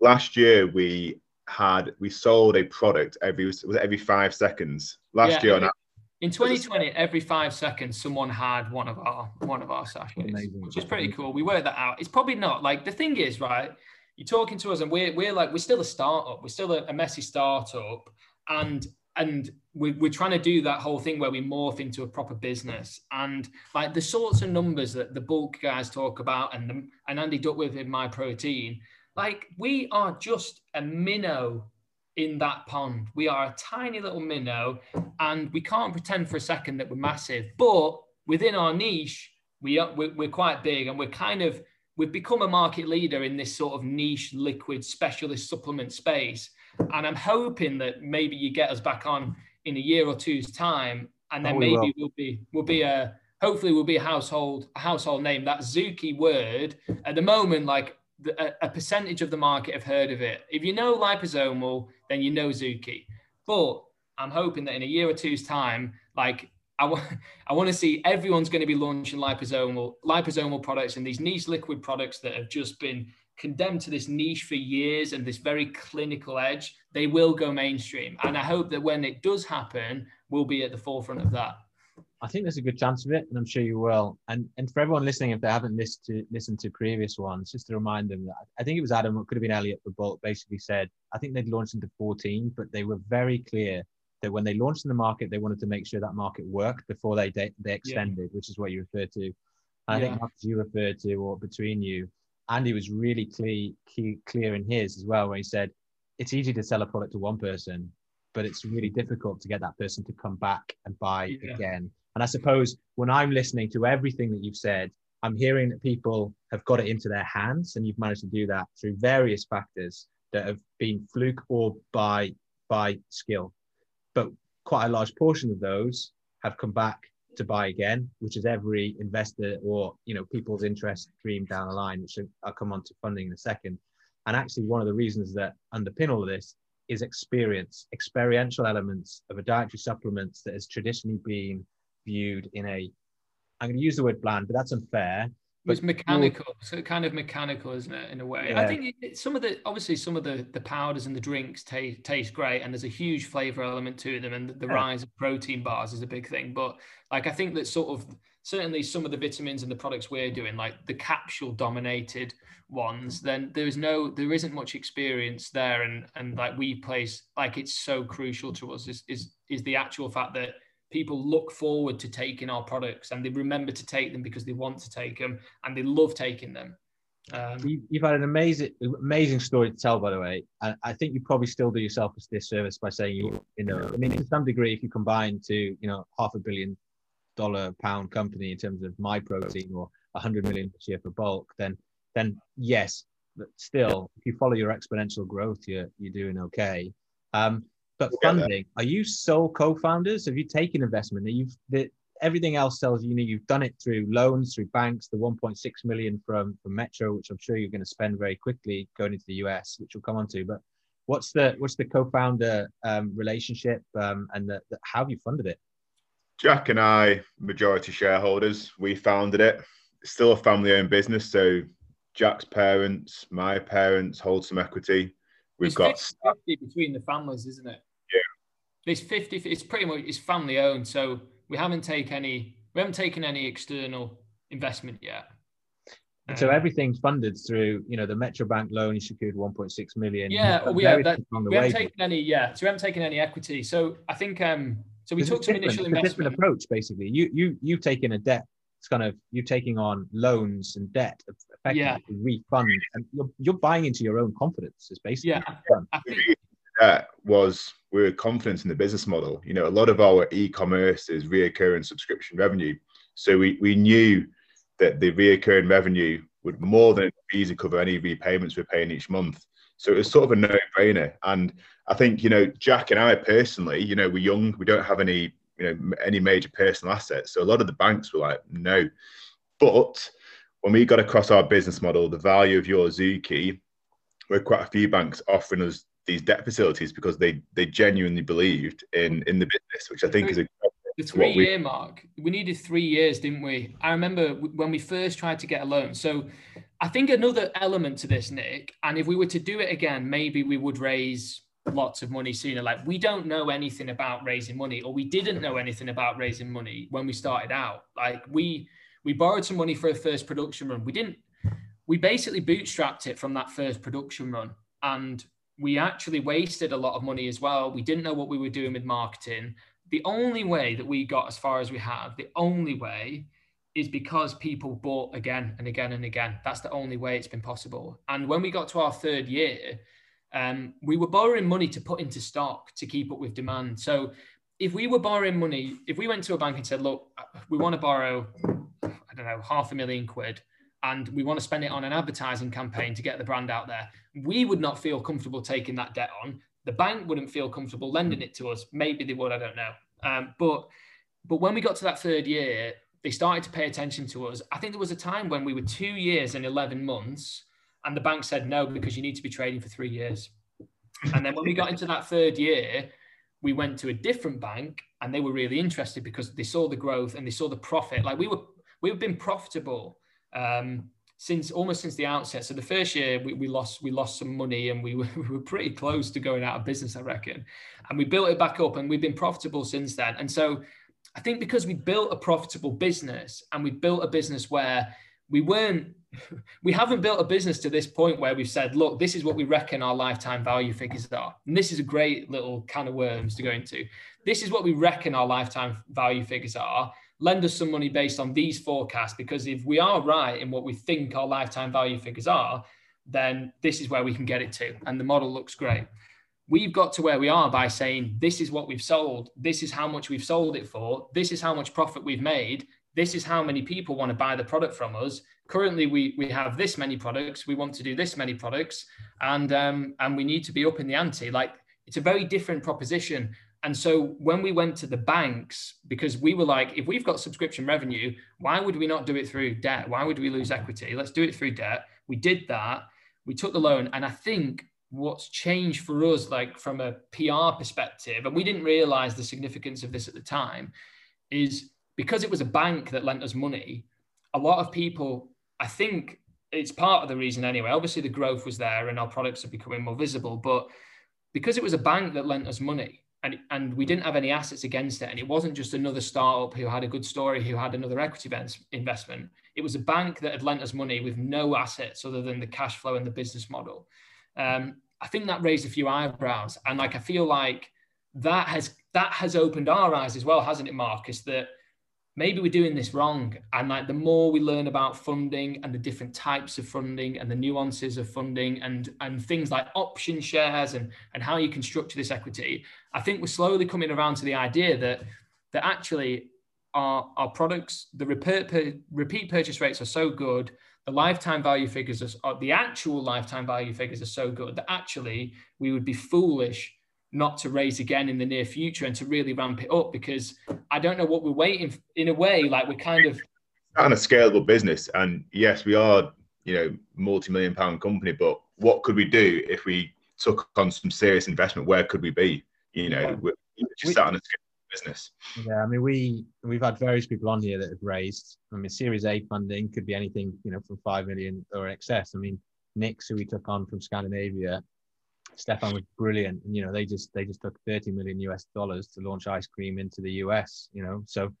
last year we had we sold a product every was it every five seconds. Last Yeah, year on In 2020, every five seconds, someone had one of our one of our sachets, Amazing. which is pretty cool. We worked that out. It's probably not like the thing is right. You're talking to us, and we're we're like we're still a startup. We're still a, a messy startup, and and we're, we're trying to do that whole thing where we morph into a proper business. And like the sorts of numbers that the bulk guys talk about, and the, and Andy Duckworth in Myprotein, like we are just a minnow in that pond. We are a tiny little minnow, and we can't pretend for a second that we're massive. But within our niche, we are we're, we're quite big, and we're kind of we've become a market leader in this sort of niche liquid specialist supplement space. And I'm hoping that maybe you get us back on in a year or two's time, and then Oh, we maybe will. we'll be we'll be a hopefully we'll be a household a household name. That Zooki word at the moment, like a, a percentage of the market have heard of it. If you know liposomal, then you know Zooki. But I'm hoping that in a year or two's time, like I want, (laughs) I want to see everyone's going to be launching liposomal liposomal products and these niche liquid products that have just been condemned to this niche for years and this very clinical edge. They will go mainstream, and I hope that when it does happen, we'll be at the forefront of that. I think there's a good chance of it, and I'm sure you will. And and for everyone listening, if they haven't listened to listened to previous ones, just to remind them that I think it was Adam, it could have been Elliot but Bolt, basically said I think they'd launched into 14, but they were very clear that when they launched in the market, they wanted to make sure that market worked before they they, they extended, which is what you referred to. And I Yeah. think Marcus, you referred to, or between you, Andy was really clear, key, clear in his as well, where he said it's easy to sell a product to one person, but it's really difficult to get that person to come back and buy Yeah. again. And I suppose when I'm listening to everything that you've said, I'm hearing that people have got it into their hands, and you've managed to do that through various factors that have been fluke or by by skill. But quite a large portion of those have come back to buy again, which is every investor or you know people's interest dream down the line, which I'll come on to funding in a second. And actually, one of the reasons that underpin all of this is experience, experiential elements of a dietary supplement that has traditionally been viewed in a I'm going to use the word bland, but that's unfair. But It's mechanical, so kind of mechanical, isn't it? In a way, I think it- some of the obviously some of the the powders and the drinks taste taste great, and there's a huge flavor element to them, and the, the Yeah. rise of protein bars is a big thing. But like I think that sort of certainly some of the vitamins and the products we're doing, like the capsule dominated ones, then there is no there isn't much experience there, and and like we place like it's so crucial to us is is is the actual fact that people look forward to taking our products and they remember to take them because they want to take them and they love taking them. Um, You- You've had an amazing, amazing story to tell, by the way. And I think you probably still do yourself a disservice by saying you, you know, I mean, to some degree, if you combine to, you know, half a billion dollar pound company in terms of Myprotein or a hundred million this year for bulk, then, then yes, but still, if you follow your exponential growth, you're you're doing okay. Um, but We'll funding, are you sole co-founders? Have you taken investment? Are you the, everything else tells you, you know you've done it through loans, through banks, the 1.6 million from from Metro, which I'm sure you're going to spend very quickly going into the US, which we'll come on to. But what's the what's the co-founder um, relationship um, and the, the, how have you funded it? Jack and I, majority shareholders, we founded it. It's still a family owned business. So Jack's parents, my parents hold some equity. We've it's got 50, 50 between the families, isn't it? Yeah. It's 50, it's pretty much, it's family owned. So we haven't taken any, we haven't taken any external investment yet. And so Um, everything's funded through you know the Metro Bank loan. You secured 1.6 million. Yeah, You've we have various that- things along the we haven't taken any, yeah. So we haven't taken any equity. So I think, um, so we It's took some initial It's a different investment. approach basically you you you've taken a debt it's kind of you taking on loans and debt effectively Yeah. to refund and you're, you're buying into your own confidence is basically Yeah. what you've done. I think, that was we were confident in the business model. You know, a lot of our e-commerce is reoccurring subscription revenue. So we, we knew that the reoccurring revenue would more than easily cover any repayments we're paying each month. So it was sort of a no-brainer. And I think, you know, Jack and I personally, you know, we're young, we don't have any, you know, any major personal assets. So a lot of the banks were like, no. But when we got across our business model, the value of your Zooki, where quite a few banks offering us these debt facilities because they they genuinely believed in in the business, which I think is a the three year mark. We needed three years, didn't we? I remember when we first tried to get a loan. So I think another element to this, Nick, and if we were to do it again, maybe we would raise lots of money sooner. Like we don't know anything about raising money, or we didn't know anything about raising money when we started out. Like we we borrowed some money for a first production run. We didn't. We basically bootstrapped it from that first production run, and we actually wasted a lot of money as well. We didn't know what we were doing with marketing. The only way that we got as far as we have, the only way is because people bought again and again and again. That's the only way it's been possible. And when we got to our third year, um, we were borrowing money to put into stock to keep up with demand. So if we were borrowing money, if we went to a bank and said, look, we want to borrow, I don't know, half a million quid, and we want to spend it on an advertising campaign to get the brand out there, we would not feel comfortable taking that debt on. The bank wouldn't feel comfortable lending it to us. Maybe they would, I don't know. Um, but but when we got to that third year, they started to pay attention to us. I think there was a time when we were two years and 11 months and the bank said no because you need to be trading for three years. And then when we got into that third year, we went to a different bank and they were really interested because they saw the growth and they saw the profit. Like we were, we've been profitable um, since almost since the outset. So the first year we, we lost we lost some money and we (laughs) were, we were pretty close to going out of business, I reckon. And we built it back up and we've been profitable since then. And so I think because we built a profitable business and we built a business where we weren't (laughs) we haven't built a business to this point where we've said, look, this is what we reckon our lifetime value figures are. And this is a great little can of worms to go into. This is what we reckon our lifetime value figures are. Lend us some money based on these forecasts, because if we are right in what we think our lifetime value figures are, then this is where we can get it to. And the model looks great. We've got to where we are by saying, this is what we've sold. This is how much we've sold it for. This is how much profit we've made. This is how many people want to buy the product from us currently we we have this many products we want to do this many products and um, and we need to be up in the ante like it's a very different proposition and so when we went to the banks because we were like if we've got subscription revenue why would we not do it through debt? Why would we lose mm-hmm. equity? Let's do it through debt. We did that. We took the loan. And i think what's changed for us like from a pr perspective and we didn't realize the significance of this at the time is because it was a bank that lent us money a lot of people I think it's part of the reason anyway. Obviously, the growth was there and our products are becoming more visible, but because it was a bank that lent us money and, and we didn't have any assets against it, and it wasn't just another startup who had a good story, who had another equity investment, it was a bank that had lent us money with no assets other than the cash flow and the business model. Um, I think that raised a few eyebrows, and like I feel like that has that has opened our eyes as well, hasn't it, Marcus? That maybe we're doing this wrong. And like the more we learn about funding and the different types of funding and the nuances of funding and and things like option shares and and how you can structure this equity, I think we're slowly coming around to the idea that that actually our our products, the repeat repeat purchase rates are so good. The lifetime value figures are the actual lifetime value figures are so good that actually we would be foolish not to raise again in the near future and to really ramp it up because I don't know what we're waiting in a way like we're kind of on a scalable business. And yes we are you know multi-million pound company but what could we do if we took on some serious investment? Where could we be? You know yeah. we're just we, sat on a scalable business. Yeah I mean we we've had various people on here that have raised I mean series A funding could be anything you know from 5 million or excess. I mean Nick's who we took on from Scandinavia Stefan was brilliant. And, you know, they just they just took 30 million US dollars to launch ice cream into the US. You know, so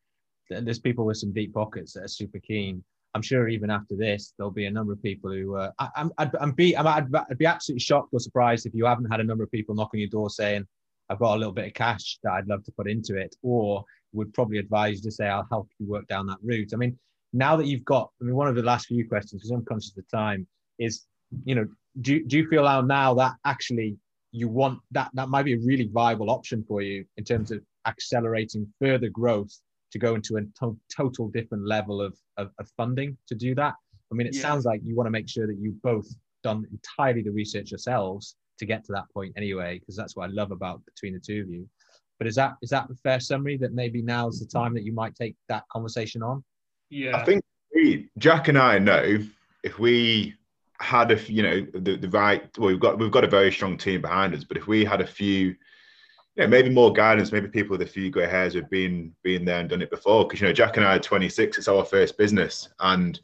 there's people with some deep pockets that are super keen. I'm sure even after this, there'll be a number of people who uh, I, am I'd, I'm be I'd, I'd be absolutely shocked or surprised if you haven't had a number of people knocking your door saying, "I've got a little bit of cash that I'd love to put into it," or would probably advise you to say, "I'll help you work down that route." I mean, now that you've got, I mean, one of the last few questions, because I'm conscious of the time, is you know, do, do you feel now that actually you want that that might be a really viable option for you in terms of accelerating further growth to go into a to- total different level of, of, of, funding to do that? I mean it yeah. sounds like you want to make sure that you've both done entirely the research yourselves to get to that point anyway because that's what i love about between the two of you. But is that is that a fair summary that maybe now is the time that you might take that conversation on? Yeah. I think we, jack and i know if we had a you know the, the right well we've got we've got a very strong team behind us but if we had a few yeah, maybe more guidance, maybe people with a few grey hairs who've been been there and done it before. Because you know, Jack and I are 26; it's our first business, and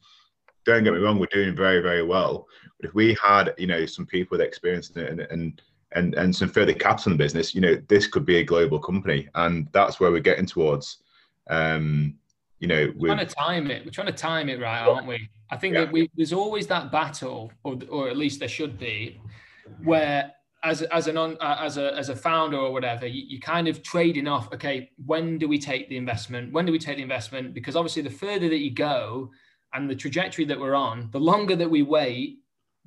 don't get me wrong, we're doing very, very well. But if we had, you know, some people with experience and and and and some further capital in the business, you know, this could be a global company, and that's where we're getting towards. Um, you know, we're trying to time it. We're trying to time it right, aren't we? I think yeah. that we, there's always that battle, or or at least there should be, where as as an on, uh, as a as a founder or whatever, you, you kind of trading off. Okay, when do we take the investment? When do we take the investment? Because obviously, the further that you go, and the trajectory that we're on, the longer that we wait,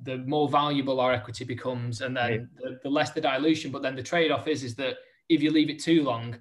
the more valuable our equity becomes, and then the, the, less the dilution. But then the trade-off is is that if you leave it too long,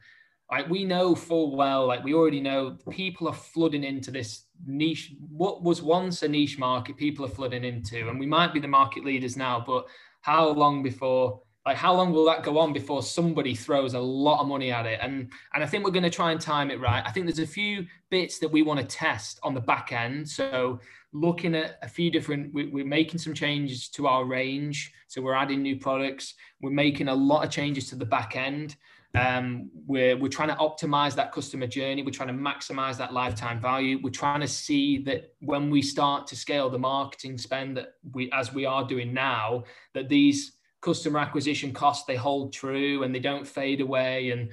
like we know full well, like we already know, people are flooding into this niche. What was once a niche market, people are flooding into, and we might be the market leaders now, but how long before? Like how long will that go on before somebody throws a lot of money at it? And and I think we're going to try and time it right. I think there's a few bits that we want to test on the back end. So looking at a few different, we, we're making some changes to our range. So we're adding new products. We're making a lot of changes to the back end. Um, we're, we're trying to optimize that customer journey. We're trying to maximize that lifetime value. We're trying to see that when we start to scale the marketing spend that we, as we are doing now, that these customer acquisition costs they hold true and they don't fade away. And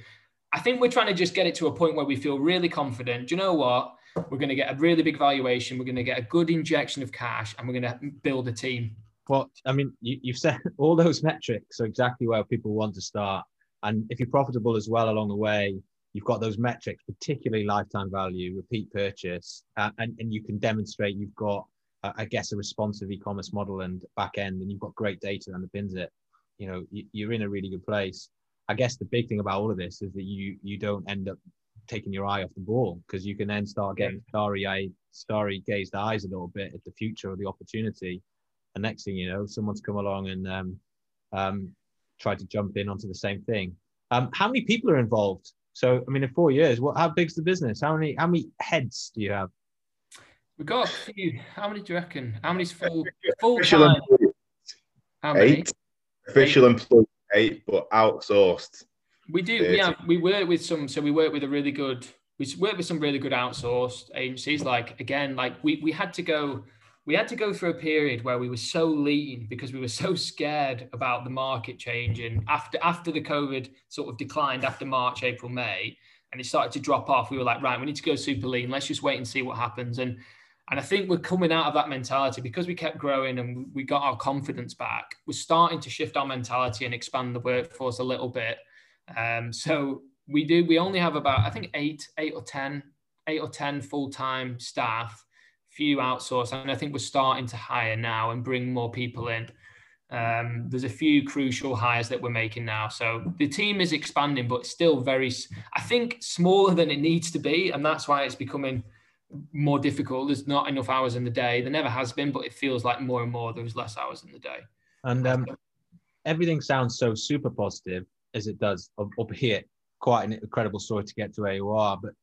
i think we're trying to just get it to a point where we feel really confident. Do you know what? We're going to get a really big valuation. We're going to get a good injection of cash and we're going to build a team. Well i mean you, you've said (laughs) all those metrics are exactly where people want to start and if you're profitable as well along the way you've got those metrics particularly lifetime value repeat purchase uh, and, and you can demonstrate you've got uh, i guess a responsive e-commerce model and back end and you've got great data that underpins it. You know you're in a really good place. I guess the big thing about all of this is that you you don't end up taking your eye off the ball because you can then start getting starry eyed starry gazed eyes a little bit at the future or the opportunity. And next thing you know someone's come along and um, um, tried to jump in onto the same thing um, how many people are involved so i mean in four years what how big's the business how many how many heads do you have we've got a few how many do you reckon how many's full full time how many Eight. Official employee eight, but outsourced. We do. 30. We have. We work with some. So we work with a really good. We work with some really good outsourced agencies. Like again, like we we had to go. We had to go through a period where we were so lean because we were so scared about the market changing after after the COVID sort of declined after March, April, May, and it started to drop off. We were like, right, we need to go super lean. Let's just wait and see what happens. And and I think we're coming out of that mentality because we kept growing and we got our confidence back. We're starting to shift our mentality and expand the workforce a little bit. Um, so we do. We only have about I think eight, eight or ten, eight or ten full time staff, few outsourced, and I think we're starting to hire now and bring more people in. Um, there's a few crucial hires that we're making now. So the team is expanding, but still very, I think, smaller than it needs to be, and that's why it's becoming more difficult. There's not enough hours in the day. There never has been, but it feels like more and more there's less hours in the day. And um, everything sounds so super positive as it does, up here. Quite an incredible story to get to where you are. But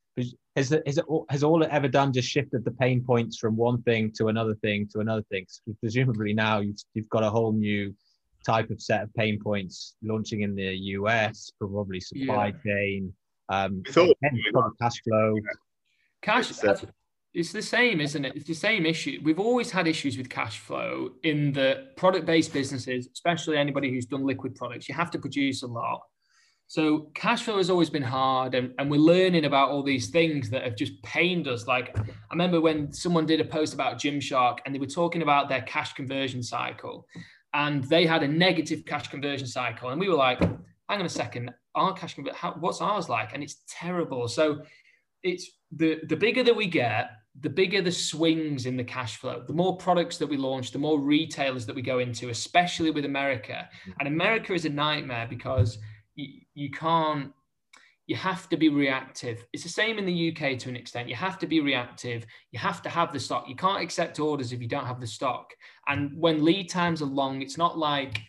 has it, has, it, has all it ever done just shifted the pain points from one thing to another thing to another thing? presumably now you've, you've got a whole new type of set of pain points launching in the US, probably supply yeah. chain, um, cash flow. Cash, it's the same, isn't it? It's the same issue. We've always had issues with cash flow in the product-based businesses, especially anybody who's done liquid products. You have to produce a lot. So cash flow has always been hard, and, and we're learning about all these things that have just pained us. Like I remember when someone did a post about Gymshark, and they were talking about their cash conversion cycle, and they had a negative cash conversion cycle, and we were like, "Hang on a second, our cash conversion, what's ours like?" And it's terrible. So it's the the bigger that we get, the bigger the swings in the cash flow. The more products that we launch, the more retailers that we go into, especially with America. And America is a nightmare because you, you can't you have to be reactive. It's the same in the UK to an extent. You have to be reactive. You have to have the stock. You can't accept orders if you don't have the stock. And when lead times are long, it's not like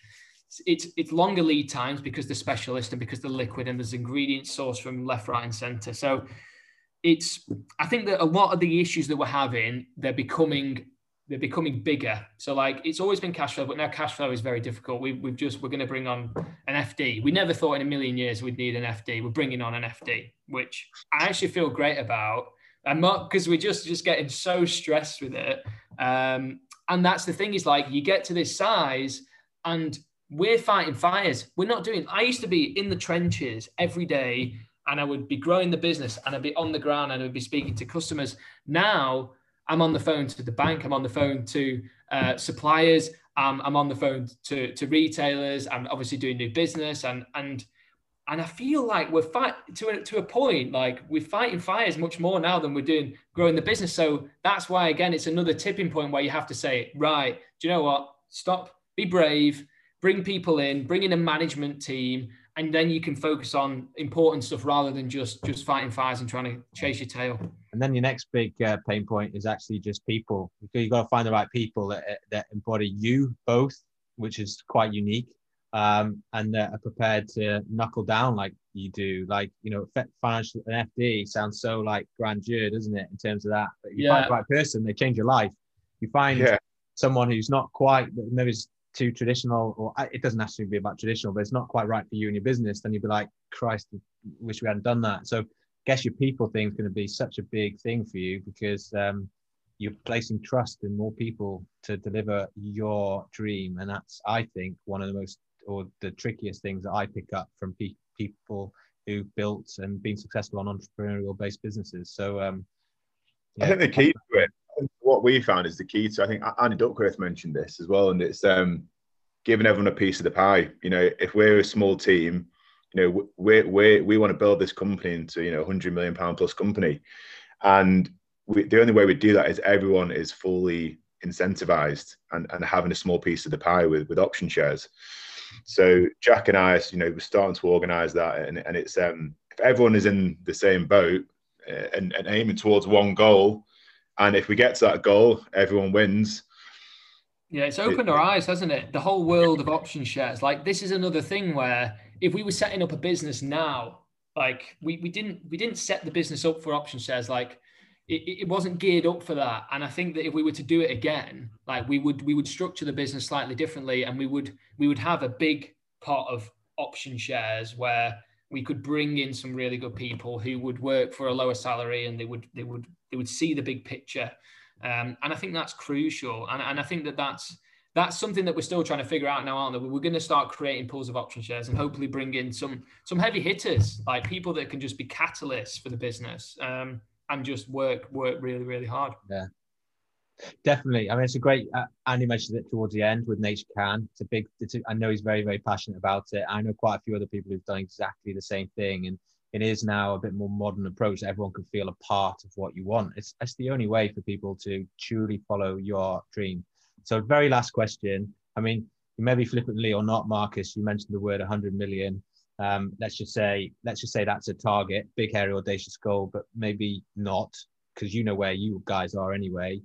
it's it's longer lead times because the specialist and because the liquid and there's ingredients sourced from left, right, and center. So it's I think that a lot of the issues that we're having, they're becoming they're becoming bigger. So like it's always been cash flow, but now cash flow is very difficult. We, we've just we're going to bring on an FD. We never thought in a million years we'd need an FD. We're bringing on an FD, which I actually feel great about. And not because we're just just getting so stressed with it. Um, and that's the thing is like you get to this size and we're fighting fires. We're not doing. I used to be in the trenches every day, and I would be growing the business, and I'd be on the ground, and I'd be speaking to customers. Now I'm on the phone to the bank. I'm on the phone to uh, suppliers. Um, I'm on the phone to, to retailers. I'm obviously doing new business, and and and I feel like we're fight to to a point. Like we're fighting fires much more now than we're doing growing the business. So that's why again, it's another tipping point where you have to say, right, do you know what? Stop, be brave, bring people in, bring in a management team, and then you can focus on important stuff rather than just just fighting fires and trying to chase your tail. And then your next big uh, pain point is actually just people. You've got to find the right people that, that embody you both, which is quite unique, um, and that are prepared to knuckle down like you do. Like you know, financial an FD sounds so like grandeur, doesn't it, in terms of that? But if you yeah. find the right person, they change your life. You find yeah. someone who's not quite maybe too traditional, or it doesn't necessarily be about traditional, but it's not quite right for you and your business, then you'd be like, Christ, wish we hadn't done that. So I guess your people thing is going to be such a big thing for you because um, you're placing trust in more people to deliver your dream. And that's, I think, one of the most or the trickiest things that I pick up from pe- people who built and been successful on entrepreneurial based businesses. So um, yeah. I think the key to it what we found is the key to. I think Andy Duckworth mentioned this as well, and it's um, giving everyone a piece of the pie. You know, if we're a small team, you know, we we we want to build this company into you know, a hundred million pound plus company, and we, the only way we do that is everyone is fully incentivized and, and having a small piece of the pie with with option shares. So Jack and I, you know, we're starting to organise that, and, and it's um, if everyone is in the same boat uh, and, and aiming towards one goal, and if we get to that goal, everyone wins. Yeah, it's opened it, our eyes, hasn't it? The whole world of option shares. Like this is another thing where if we were setting up a business now, like we, we didn't we didn't set the business up for option shares. Like it, it wasn't geared up for that. And I think that if we were to do it again, like we would we would structure the business slightly differently and we would we would have a big pot of option shares where we could bring in some really good people who would work for a lower salary and they would they would they would see the big picture. Um, and I think that's crucial. And, and I think that that's that's something that we're still trying to figure out now, aren't we? We're going to start creating pools of option shares and hopefully bring in some some heavy hitters, like people that can just be catalysts for the business um, and just work work really really hard. Yeah, definitely. I mean, it's a great. Uh, Andy mentioned it towards the end with Nature Can. It's a big. It's a, I know he's very very passionate about it. I know quite a few other people who've done exactly the same thing, and it is now a bit more modern approach. Everyone can feel a part of what you want. It's, it's the only way for people to truly follow your dream. So, very last question. I mean, maybe flippantly or not, Marcus, you mentioned the word 100 million. Um, let's just say, let's just say that's a target, big, hairy, audacious goal, but maybe not because you know where you guys are anyway.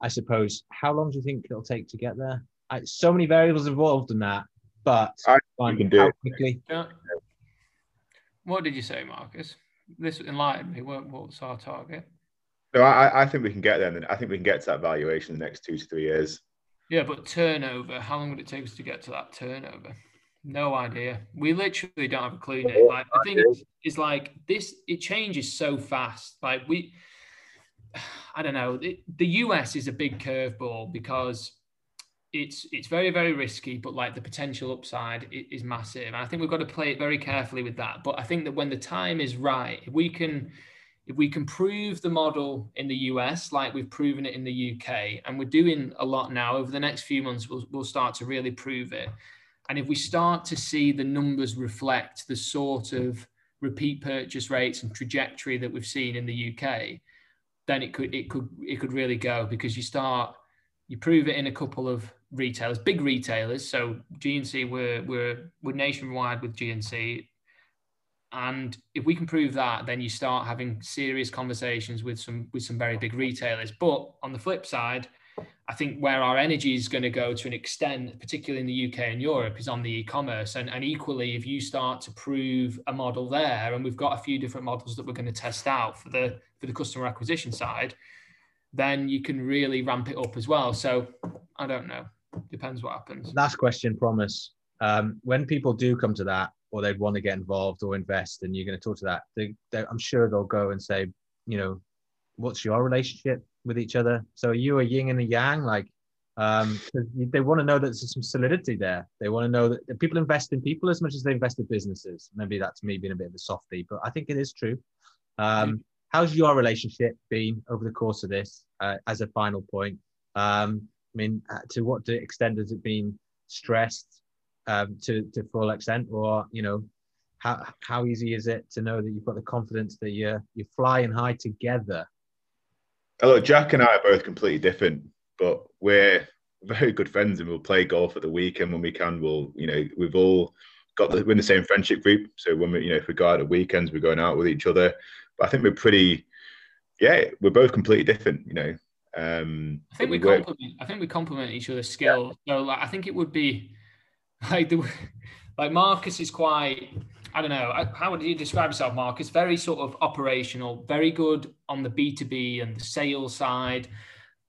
I suppose. How long do you think it'll take to get there? I, so many variables involved in that, but I, can do how quickly? Yeah. What did you say, Marcus? This enlightened me. What, what's our target? No, I, I think we can get there. And I think we can get to that valuation in the next two to three years. Yeah, but turnover. How long would it take us to get to that turnover? No idea. We literally don't have a clue. Nick. Like I think it's, it's like this. It changes so fast. Like we, (sighs) I don't know. It, the US is a big curveball because it's it's very very risky but like the potential upside is massive and i think we've got to play it very carefully with that. But i think that when the time is right if we can if we can prove the model in the us like we've proven it in the uk and we're doing a lot now over the next few months we'll, we'll start to really prove it. And if we start to see the numbers reflect the sort of repeat purchase rates and trajectory that we've seen in the uk then it could it could it could really go because you start you prove it in a couple of retailers, big retailers. So GNC, we're, we're, we're nationwide with GNC. And if we can prove that, then you start having serious conversations with some with some very big retailers. But on the flip side, I think where our energy is going to go to an extent, particularly in the UK and Europe, is on the e-commerce. And, and equally, if you start to prove a model there, and we've got a few different models that we're going to test out for the for the customer acquisition side, then you can really ramp it up as well. So I don't know. Depends what happens. Last question, promise. Um, when people do come to that, or they'd want to get involved or invest, and you're going to talk to that, they, I'm sure they'll go and say, you know, what's your relationship with each other? So are you a yin and a yang? Like, um, they want to know that there's some solidity there. They want to know that people invest in people as much as they invest in businesses. Maybe that's me being a bit of a softie, but I think it is true. Um, how's your relationship been over the course of this? Uh, as a final point, um, I mean, uh, to what extent has it been stressed um, to to full extent, or you know, how how easy is it to know that you've got the confidence that you're you're flying high together? Look, Jack and I are both completely different, but we're very good friends, and we'll play golf at the weekend when we can. We'll, you know, we've all got the, we're in the same friendship group, so when we, you know, if we go out at weekends, we're going out with each other. But I think we're pretty, yeah, we're both completely different, you know. Um, I think we, we complement. I think we complement each other's skills. Yeah. So, like, I think it would be (laughs) like the like Marcus is quite I don't know how would you describe yourself, Marcus? Very sort of operational, very good on the B two B and the sales side.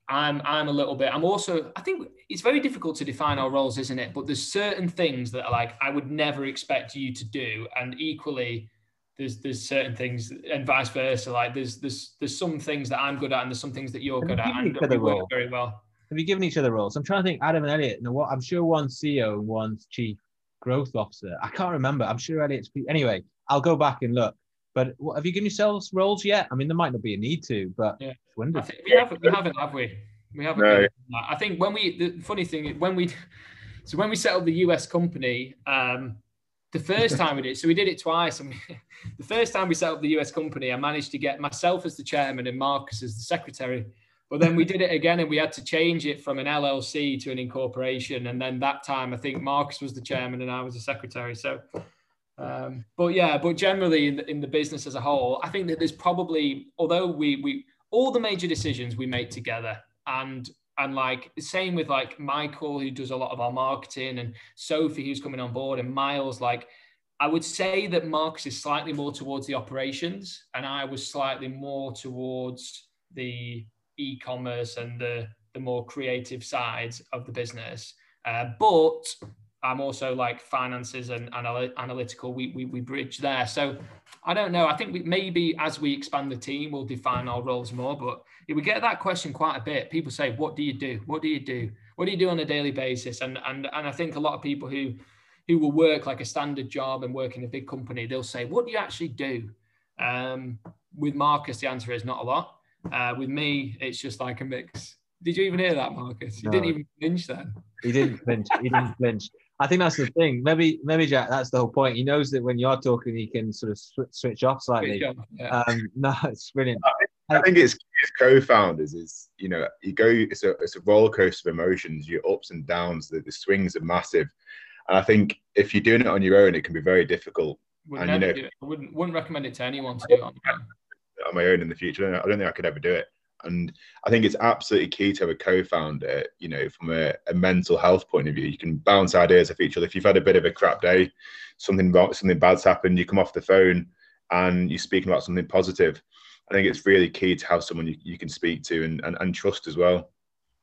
I'm I'm a little bit. I'm also. I think it's very difficult to define our roles, isn't it? But there's certain things that are like I would never expect you to do, and equally, there's there's certain things and vice versa. Like there's there's there's some things that I'm good at, and there's some things that you're good at, and we work very well have you given each other roles? I'm trying to think. Adam and Elliot. No, what I'm sure one's CEO and one's chief growth officer. I can't remember. I'm sure Elliot's. Anyway, I'll go back and look. But what, have you given yourselves roles yet? I mean, there might not be a need to, but yeah. I think we haven't. We haven't, have we? We haven't. No. I think when we the funny thing when we (laughs) so when we set up the US company, um, the first time we did, so we did it twice. And (laughs) the first time we set up the US company, I managed to get myself as the chairman and Marcus as the secretary. But then we did it again and we had to change it from an LLC to an incorporation. And then that time, I think Marcus was the chairman and I was the secretary. So, um, but yeah, but generally in the, in the business as a whole, I think that there's probably, although we, we, all the major decisions we make together and and like same with like Michael who does a lot of our marketing and Sophie who's coming on board and Miles like I would say that Marcus is slightly more towards the operations and I was slightly more towards the e-commerce and the the more creative sides of the business. Uh, but I'm also like finances and anal- analytical. We, we we bridge there. So I don't know. I think we, maybe as we expand the team, we'll define our roles more. But we get that question quite a bit. People say, "What do you do? What do you do? What do you do on a daily basis?" And and and I think a lot of people who who will work like a standard job and work in a big company, they'll say, "What do you actually do?" Um, with Marcus, the answer is not a lot. Uh, with me, it's just like a mix. Did you even hear that, Marcus? You no. didn't even flinch then. He didn't flinch. He didn't flinch. I think that's the thing. Maybe, maybe Jack. That's the whole point. He knows that when you're talking, he can sort of sw- switch off slightly. Switch off, yeah. um, (laughs) no, it's brilliant. I think it's, it's co-founders is you know you go it's a it's a roller coaster of emotions. Your ups and downs. The, the swings are massive, and I think if you're doing it on your own, it can be very difficult. Would and, you know, I wouldn't wouldn't recommend it to anyone to do it on on my own in the future. I don't think I could ever do it. And I think it's absolutely key to have a co-founder, you know, from a, a, mental health point of view. You can bounce ideas off each other. If you've had a bit of a crap day, something wrong, something bad's happened, you come off the phone and you're speaking about something positive. I think it's really key to have someone you, you can speak to and, and, and trust as well.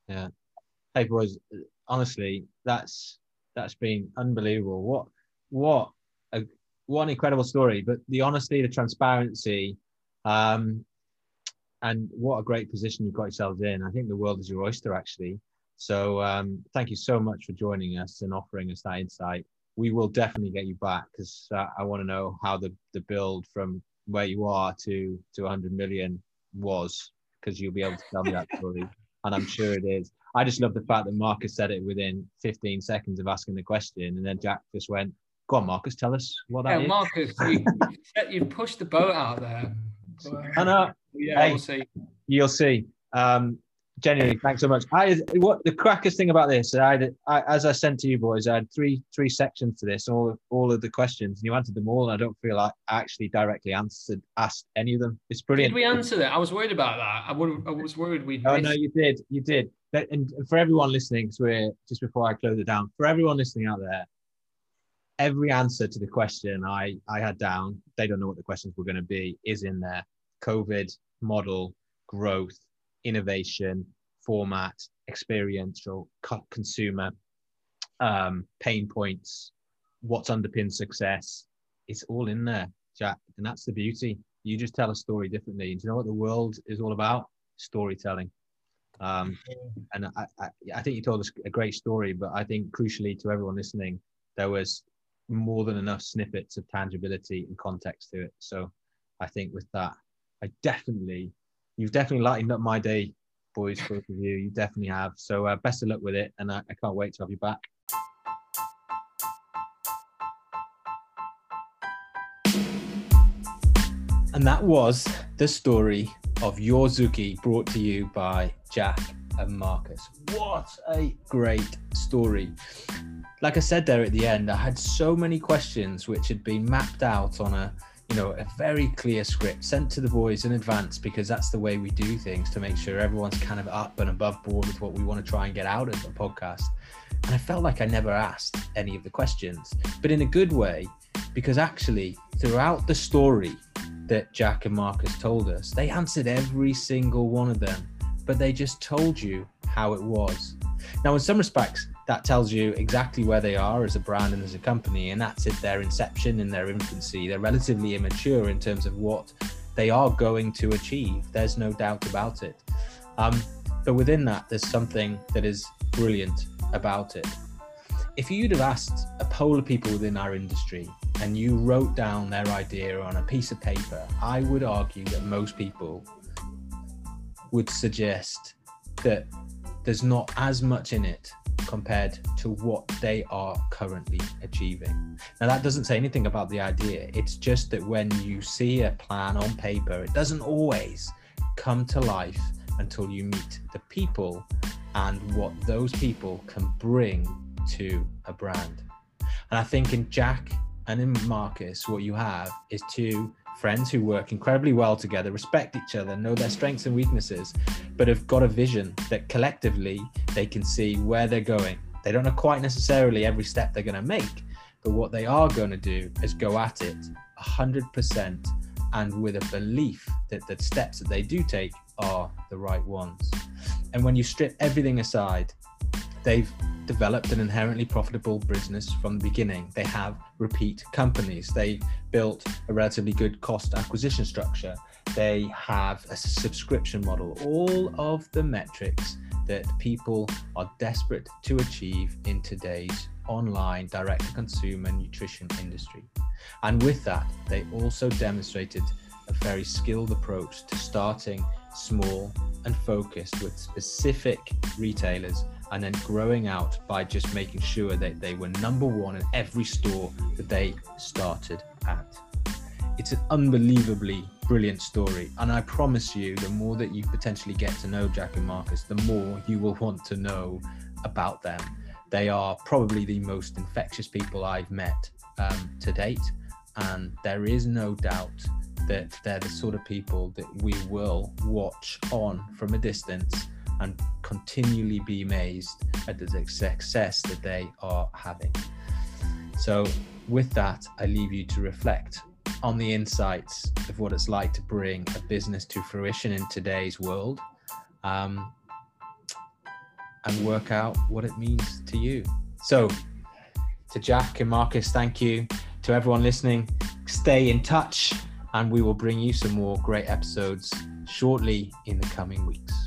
Yeah. Hey boys, honestly, that's that's been unbelievable. What what a what an incredible story. But the honesty, the transparency, um, and what a great position you've got yourselves in. I think the world is your oyster, actually. So um, thank you so much for joining us and offering us that insight. We will definitely get you back because uh, I want to know how the, the build from where you are to to 100 million was because you'll be able to tell me that story, (laughs) and I'm sure it is. I just love the fact that Marcus said it within 15 seconds of asking the question, and then Jack just went, "Go on, Marcus, tell us what that yeah, is." Marcus, you, (laughs) you pushed the boat out there. I know. Yeah, hey, we'll see. You'll see. Um, genuinely, thanks so much. I what the crackest thing about this, I, I, as I sent to you boys, I had three three sections to this, all of, all of the questions, and you answered them all. And I don't feel like I actually directly answered asked any of them. It's brilliant. Did we answer that? I was worried about that. I, would, I was worried we. Oh no, you did. You did. And for everyone listening, because we're just before I close it down, for everyone listening out there, every answer to the question I, I had down, they don't know what the questions were going to be, is in there. COVID, model, growth, innovation, format, experiential, consumer, um, pain points, what's underpinned success. It's all in there, Jack. And that's the beauty. You just tell a story differently. And do you know what the world is all about? Storytelling. Um, and I, I, I think you told us a great story, but I think crucially to everyone listening, there was more than enough snippets of tangibility and context to it. So I think with that, I definitely, you've definitely lightened up my day, boys, both of you. You definitely have. So uh, best of luck with it. And I, I can't wait to have you back. And that was the story of YourZooki brought to you by Jack and Marcus. What a great story. Like I said there at the end, I had so many questions which had been mapped out on a you know a very clear script sent to the boys in advance because that's the way we do things to make sure everyone's kind of up and above board with what we want to try and get out of the podcast. And I felt like I never asked any of the questions, but in a good way, because actually throughout the story that Jack and Marcus told us, they answered every single one of them but they just told you how it was. Now, in some respects, that tells you exactly where they are as a brand and as a company, and that's at their inception in their infancy. They're relatively immature in terms of what they are going to achieve. There's no doubt about it. Um, but within that, there's something that is brilliant about it. If you'd have asked a poll of people within our industry and you wrote down their idea on a piece of paper, I would argue that most people would suggest that there's not as much in it compared to what they are currently achieving. Now, that doesn't say anything about the idea. It's just that when you see a plan on paper, it doesn't always come to life until you meet the people and what those people can bring to a brand. And I think in Jack and in Marcus, what you have is two friends who work incredibly well together, respect each other, know their strengths and weaknesses, but have got a vision that collectively they can see where they're going. They don't know quite necessarily every step they're going to make, but what they are going to do is go at it 100% and with a belief that the steps that they do take are the right ones. And when you strip everything aside, they've developed an inherently profitable business from the beginning. They have repeat companies. They built a relatively good cost acquisition structure. They have a subscription model. All of the metrics that people are desperate to achieve in today's online direct to consumer nutrition industry. And with that, they also demonstrated a very skilled approach to starting small and focused with specific retailers and then growing out by just making sure that they were number one in every store that they started at. It's an unbelievably brilliant story, and I promise you, the more that you potentially get to know Jack and Marcus, the more you will want to know about them. They are probably the most infectious people I've met um, to date, and there is no doubt that they're the sort of people that we will watch on from a distance and continually be amazed at the success that they are having. So, with that, I leave you to reflect on the insights of what it's like to bring a business to fruition in today's world um, and work out what it means to you. So, to Jack and Marcus, thank you. To everyone listening, stay in touch and we will bring you some more great episodes shortly in the coming weeks.